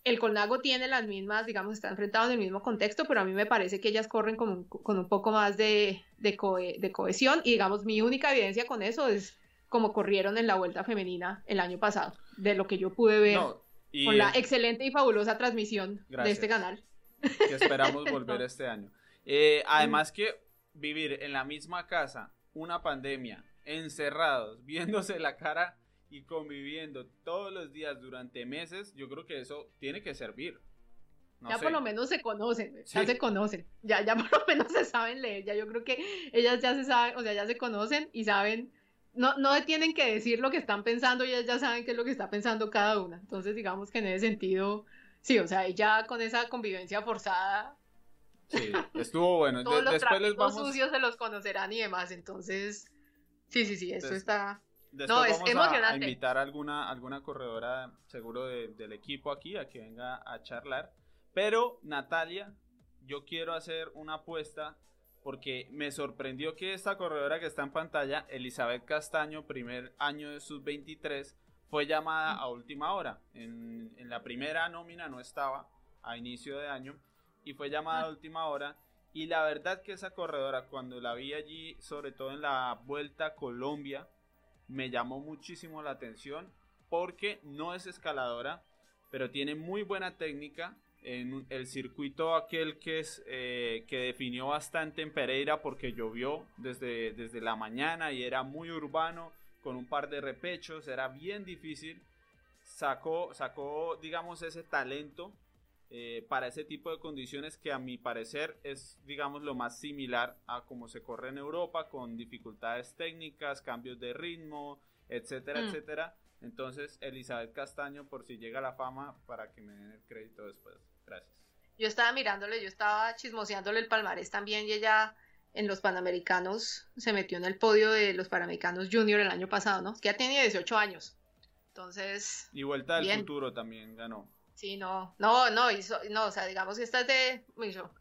El Colnago tiene las mismas, digamos, está enfrentado en el mismo contexto, pero a mí me parece que ellas corren con un, con un poco más de, de, de cohesión y, digamos, mi única evidencia con eso es como corrieron en la vuelta femenina el año pasado, de lo que yo pude ver con la excelente y fabulosa transmisión de este canal. Que esperamos *laughs* volver este año. Eh, además que vivir en la misma casa, una pandemia, encerrados, viéndose la cara y conviviendo todos los días durante meses, yo creo que eso tiene que servir. ya por lo menos se conocen, ya se conocen, ya, ya por lo menos se saben leer, ya yo creo que ellas ya se saben, o sea, ya se conocen y saben no, no tienen que decir lo que están pensando, ellas ya saben qué es lo que está pensando cada una. Entonces, digamos que en ese sentido, sí, o sea, ya con esa convivencia forzada. Sí, estuvo bueno. Todos los después les vamos... sucios se los conocerán y demás. Entonces, sí, sí, sí, eso está. No, es emocionante. A, invitar a alguna, alguna corredora seguro del equipo aquí a que venga a charlar. Pero, Natalia, yo quiero hacer una apuesta porque me sorprendió que esta corredora que está en pantalla, Elizabeth Castaño, primer año de sus 23, fue llamada a última hora. En, la primera nómina no estaba a inicio de año y fue llamada a última hora. Y la verdad que esa corredora, cuando la vi allí, sobre todo en la Vuelta a Colombia, me llamó muchísimo la atención porque no es escaladora, pero tiene muy buena técnica, en el circuito aquel que, es, eh, que definió bastante en Pereira porque llovió desde, desde la mañana y era muy urbano, con un par de repechos, era bien difícil. Sacó, sacó digamos, ese talento eh, para ese tipo de condiciones que a mi parecer es, digamos, lo más similar a como se corre en Europa, con dificultades técnicas, cambios de ritmo, etcétera, mm. etcétera. Entonces, Elizabeth Castaño, por si llega a la fama, para que me den el crédito después. Gracias. Yo estaba mirándole, yo estaba chismoseándole el palmarés también y ella en los Panamericanos se metió en el podio de los Panamericanos Junior el año pasado, ¿no? Que ya tenía 18 años. Entonces. Y Vuelta del Futuro también ganó. Sí, no, no, no, no, o sea, digamos que esta es de.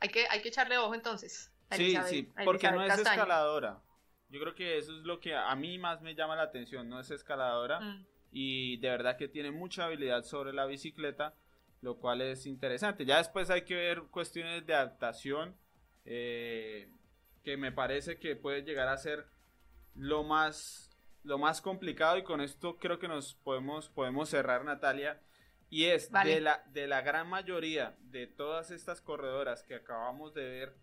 Hay que, hay que echarle ojo entonces. sí, sí, porque no es escaladora. Yo creo que eso es lo que a mí más me llama la atención, no es escaladora. Mm. Y de verdad que tiene mucha habilidad sobre la bicicleta lo cual es interesante. Ya después hay que ver cuestiones de adaptación, eh, que me parece que puede llegar a ser lo más, lo más complicado y con esto creo que nos podemos, podemos cerrar, Natalia. Y es de, la, de la gran mayoría de todas estas corredoras que acabamos de ver,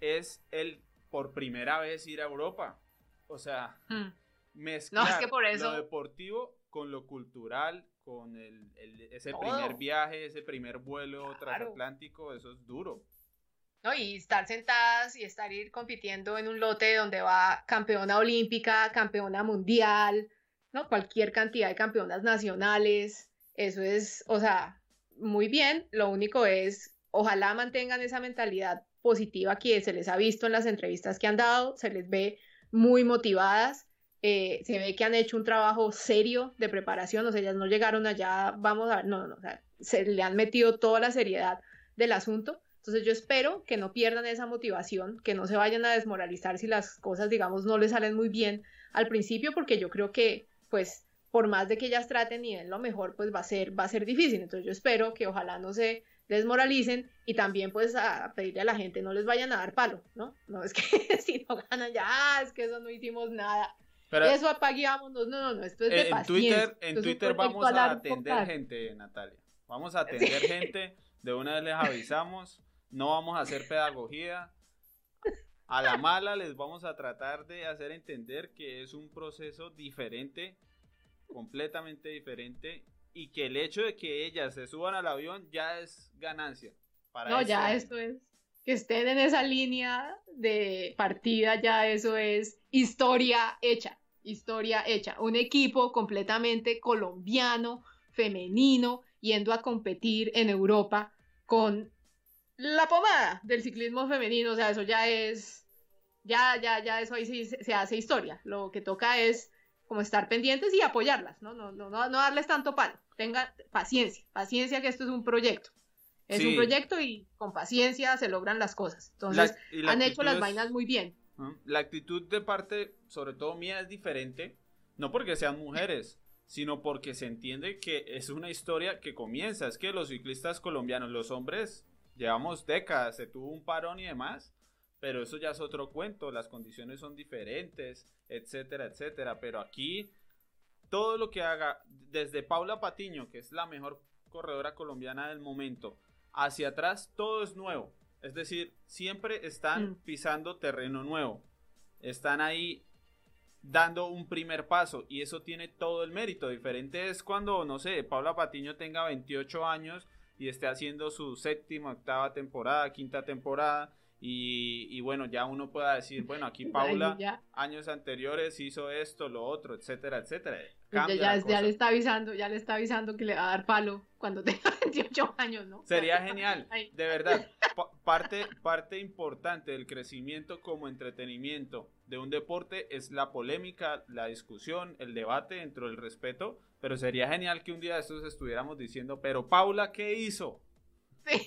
es el por primera vez ir a Europa. O sea, hmm. mezclar lo deportivo con lo cultural, con el, ese primer viaje, ese primer vuelo transatlántico, eso es duro. ¿no? Y estar sentadas y estar ir compitiendo en un lote donde va campeona olímpica, campeona mundial, ¿no? Cualquier cantidad de campeonas nacionales. Eso es, o sea, muy bien. Lo único es, ojalá mantengan esa mentalidad positiva que se les ha visto en las entrevistas que han dado, se les ve muy motivadas eh, se ve que han hecho un trabajo serio de preparación, o sea, ellas no llegaron allá, vamos a ver, no, no, o sea, se le han metido toda la seriedad del asunto. Entonces yo espero que no pierdan esa motivación, que no se vayan a desmoralizar si las cosas, digamos, no les salen muy bien al principio, porque yo creo que, pues, por más de que ellas traten y den lo mejor, pues va a ser, va a ser difícil. Entonces yo espero que ojalá no se desmoralicen y también pues a pedirle a la gente no les vayan a dar palo, ¿no? No es que *laughs* si no ganan ya, ah, es que eso no hicimos nada. Eso apagueamos, no, no, no, esto es de en Twitter, en Twitter vamos a atender gente, Natalia. Vamos a *laughs* atender gente, de una vez les avisamos, no vamos a hacer pedagogía. A la mala les vamos a tratar de hacer entender que es un proceso diferente, completamente diferente, y que el hecho de que ellas se suban al avión ya es ganancia. Para no, ya esto es que estén en esa línea de partida, ya eso es historia hecha, historia hecha. Un equipo completamente colombiano, femenino yendo a competir en Europa con la pomada del ciclismo femenino, o sea, eso ya es, ya, ya, ya eso ahí se, se hace historia. Lo que toca es como estar pendientes y apoyarlas, ¿no? No, no, no, no darles tanto palo. Tengan paciencia, paciencia que esto es un proyecto. Es un proyecto y con paciencia se logran las cosas. Entonces, han hecho las vainas muy bien. La actitud de parte, sobre todo mía, es diferente. No porque sean mujeres, sino porque se entiende que es una historia que comienza. Es que los ciclistas colombianos, los hombres, llevamos décadas, se tuvo un parón y demás, pero eso ya es otro cuento, las condiciones son diferentes, etcétera, etcétera. Pero aquí, todo lo que haga, desde Paula Patiño, que es la mejor corredora colombiana del momento, hacia atrás, todo es nuevo. Es decir, siempre están mm. pisando terreno nuevo. Están ahí dando un primer paso y eso tiene todo el mérito. Diferente es cuando, no sé, Paula Patiño tenga 28 años y esté haciendo su séptima, octava temporada, quinta temporada. Y, bueno, ya uno pueda decir, bueno, aquí *laughs* Paula años anteriores hizo esto, lo otro, etcétera, etcétera. Ya, ya, le está avisando, ya le está avisando que le va a dar palo cuando tenga *laughs* 28 años, ¿no? Sería genial, de verdad. parte, parte importante del crecimiento como entretenimiento de un deporte es la polémica, la discusión, el debate dentro del respeto, pero sería genial que un día de estos estuviéramos diciendo, pero Paula, ¿qué hizo? *laughs* Sí.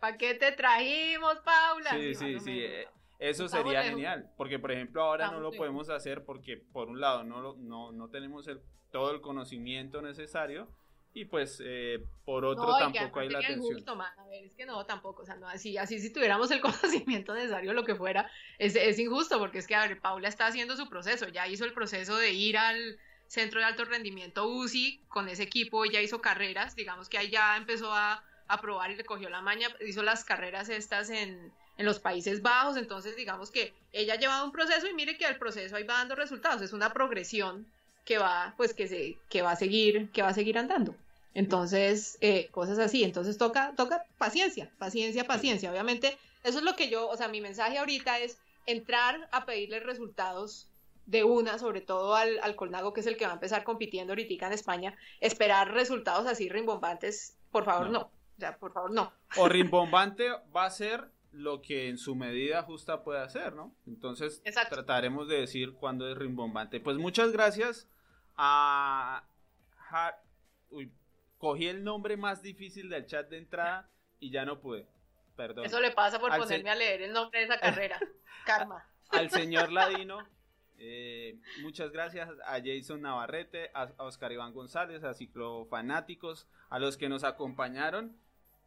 ¿Para qué te trajimos, Paula? Sí, sí, sí. Eh, eso sería genial, porque por ejemplo ahora no lo podemos hacer porque por un lado no, no, no tenemos el, todo el conocimiento necesario y pues eh, por otro tampoco hay la atención. a ver, es que no, tampoco, o sea, no, así, así si tuviéramos el *laughs* conocimiento necesario, lo que fuera, es, es injusto, porque es que, a ver, Paula está haciendo su proceso, ya hizo el proceso de ir al centro de alto rendimiento UCI con ese equipo, ya hizo carreras, digamos que ahí ya empezó a, a probar y le cogió la maña, hizo las carreras estas en, en los Países Bajos, entonces digamos que ella ha llevado un proceso y mire que el proceso ahí va dando resultados, es una progresión que va, pues que se, que va a seguir, que va a seguir andando. Entonces, eh, cosas así. Entonces toca, toca paciencia, paciencia, paciencia. Obviamente, eso es lo que yo, o sea, mi mensaje ahorita es entrar a pedirle resultados de una, sobre todo al, al Colnago, que es el que va a empezar compitiendo ahorita en España, esperar resultados así rimbombantes, por favor, no. O sea, por favor, no. O *laughs* rimbombante va a ser lo que en su medida justa puede hacer, ¿no? Entonces trataremos de decir cuándo es rimbombante. Pues muchas gracias a... Uy, cogí el nombre más difícil del chat de entrada y ya no pude. Perdón. Eso le pasa por ponerme a leer el nombre de esa *laughs* carrera. Karma. Al señor Ladino. Eh, muchas gracias a Jason Navarrete, a, Oscar Iván González, a Ciclofanáticos, a los que nos acompañaron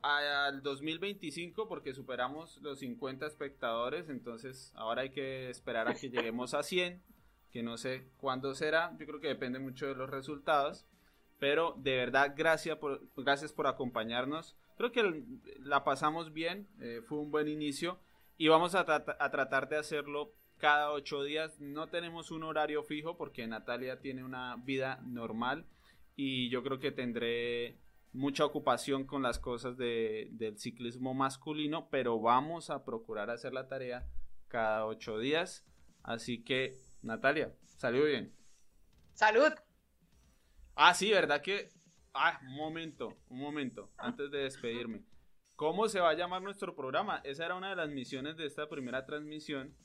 al 2025 porque superamos los 50 espectadores, entonces ahora hay que esperar a que lleguemos a 100, que no sé cuándo será, yo creo que depende mucho de los resultados. Pero de verdad, gracias por, gracias por acompañarnos. Creo que la pasamos bien, eh, fue un buen inicio y vamos a, a, tratar de hacerlo cada ocho días. No tenemos un horario fijo porque Natalia tiene una vida normal y yo creo que tendré mucha ocupación con las cosas de, del ciclismo masculino, pero vamos a procurar hacer la tarea cada ocho días. Así que, Natalia, salió bien. Salud. Ah, sí, ¿verdad que? Ah, un momento, un momento, antes de despedirme. ¿Cómo se va a llamar nuestro programa? Esa era una de las misiones de esta primera transmisión.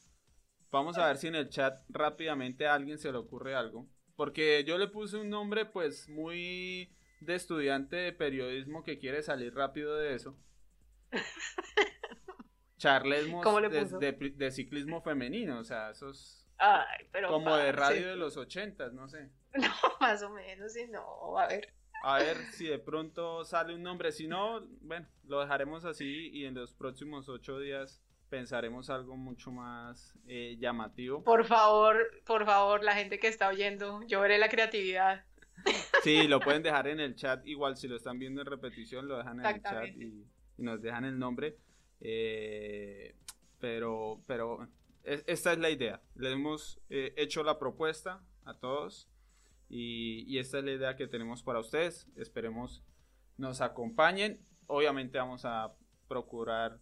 Vamos a ver si en el chat rápidamente a alguien se le ocurre algo. Porque yo le puse un nombre pues muy de estudiante de periodismo que quiere salir rápido de eso. *laughs* Charlesmos de, de, ciclismo femenino, o sea, esos como de radio de los ochentas, no sé. *laughs* No, más o menos, si no, a ver. A ver si de pronto sale un nombre. Si no, bueno, lo dejaremos así y en los próximos ocho días pensaremos algo mucho más eh, llamativo. Por favor, por favor, la gente que está oyendo, yo veré la creatividad. Sí, lo pueden dejar en el chat. Igual si lo están viendo en repetición, lo dejan en el chat y, nos dejan el nombre. Eh, pero, pero esta es la idea. Le hemos eh, hecho la propuesta a todos y, esta es la idea que tenemos para ustedes. Esperemos nos acompañen. Obviamente vamos a procurar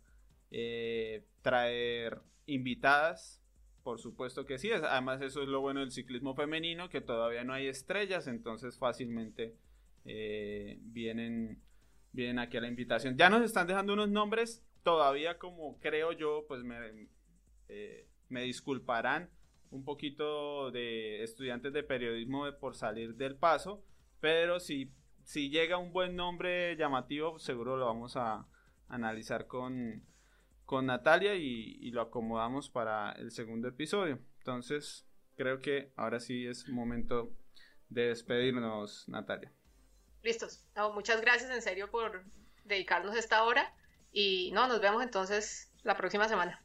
eh, traer invitadas. Por supuesto que sí. Además eso es lo bueno del ciclismo femenino, que todavía no hay estrellas, entonces fácilmente eh, vienen, vienen aquí a la invitación. Ya nos están dejando unos nombres, todavía como creo yo, pues me, eh, me disculparán un poquito de estudiantes de periodismo por salir del paso, pero si, si llega un buen nombre llamativo, seguro lo vamos a analizar con, con Natalia y, y lo acomodamos para el segundo episodio. Entonces, creo que ahora sí es momento de despedirnos, Natalia. Listos. muchas gracias en serio por dedicarnos esta hora y no, nos vemos entonces la próxima semana.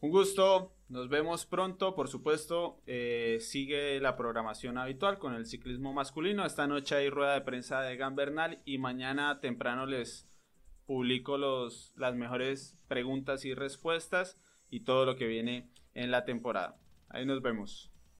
Un gusto, nos vemos pronto, por supuesto, eh, sigue la programación habitual con el ciclismo masculino. Esta noche hay rueda de prensa de Gambernal y mañana temprano les publico los, las mejores preguntas y respuestas y todo lo que viene en la temporada. Ahí nos vemos.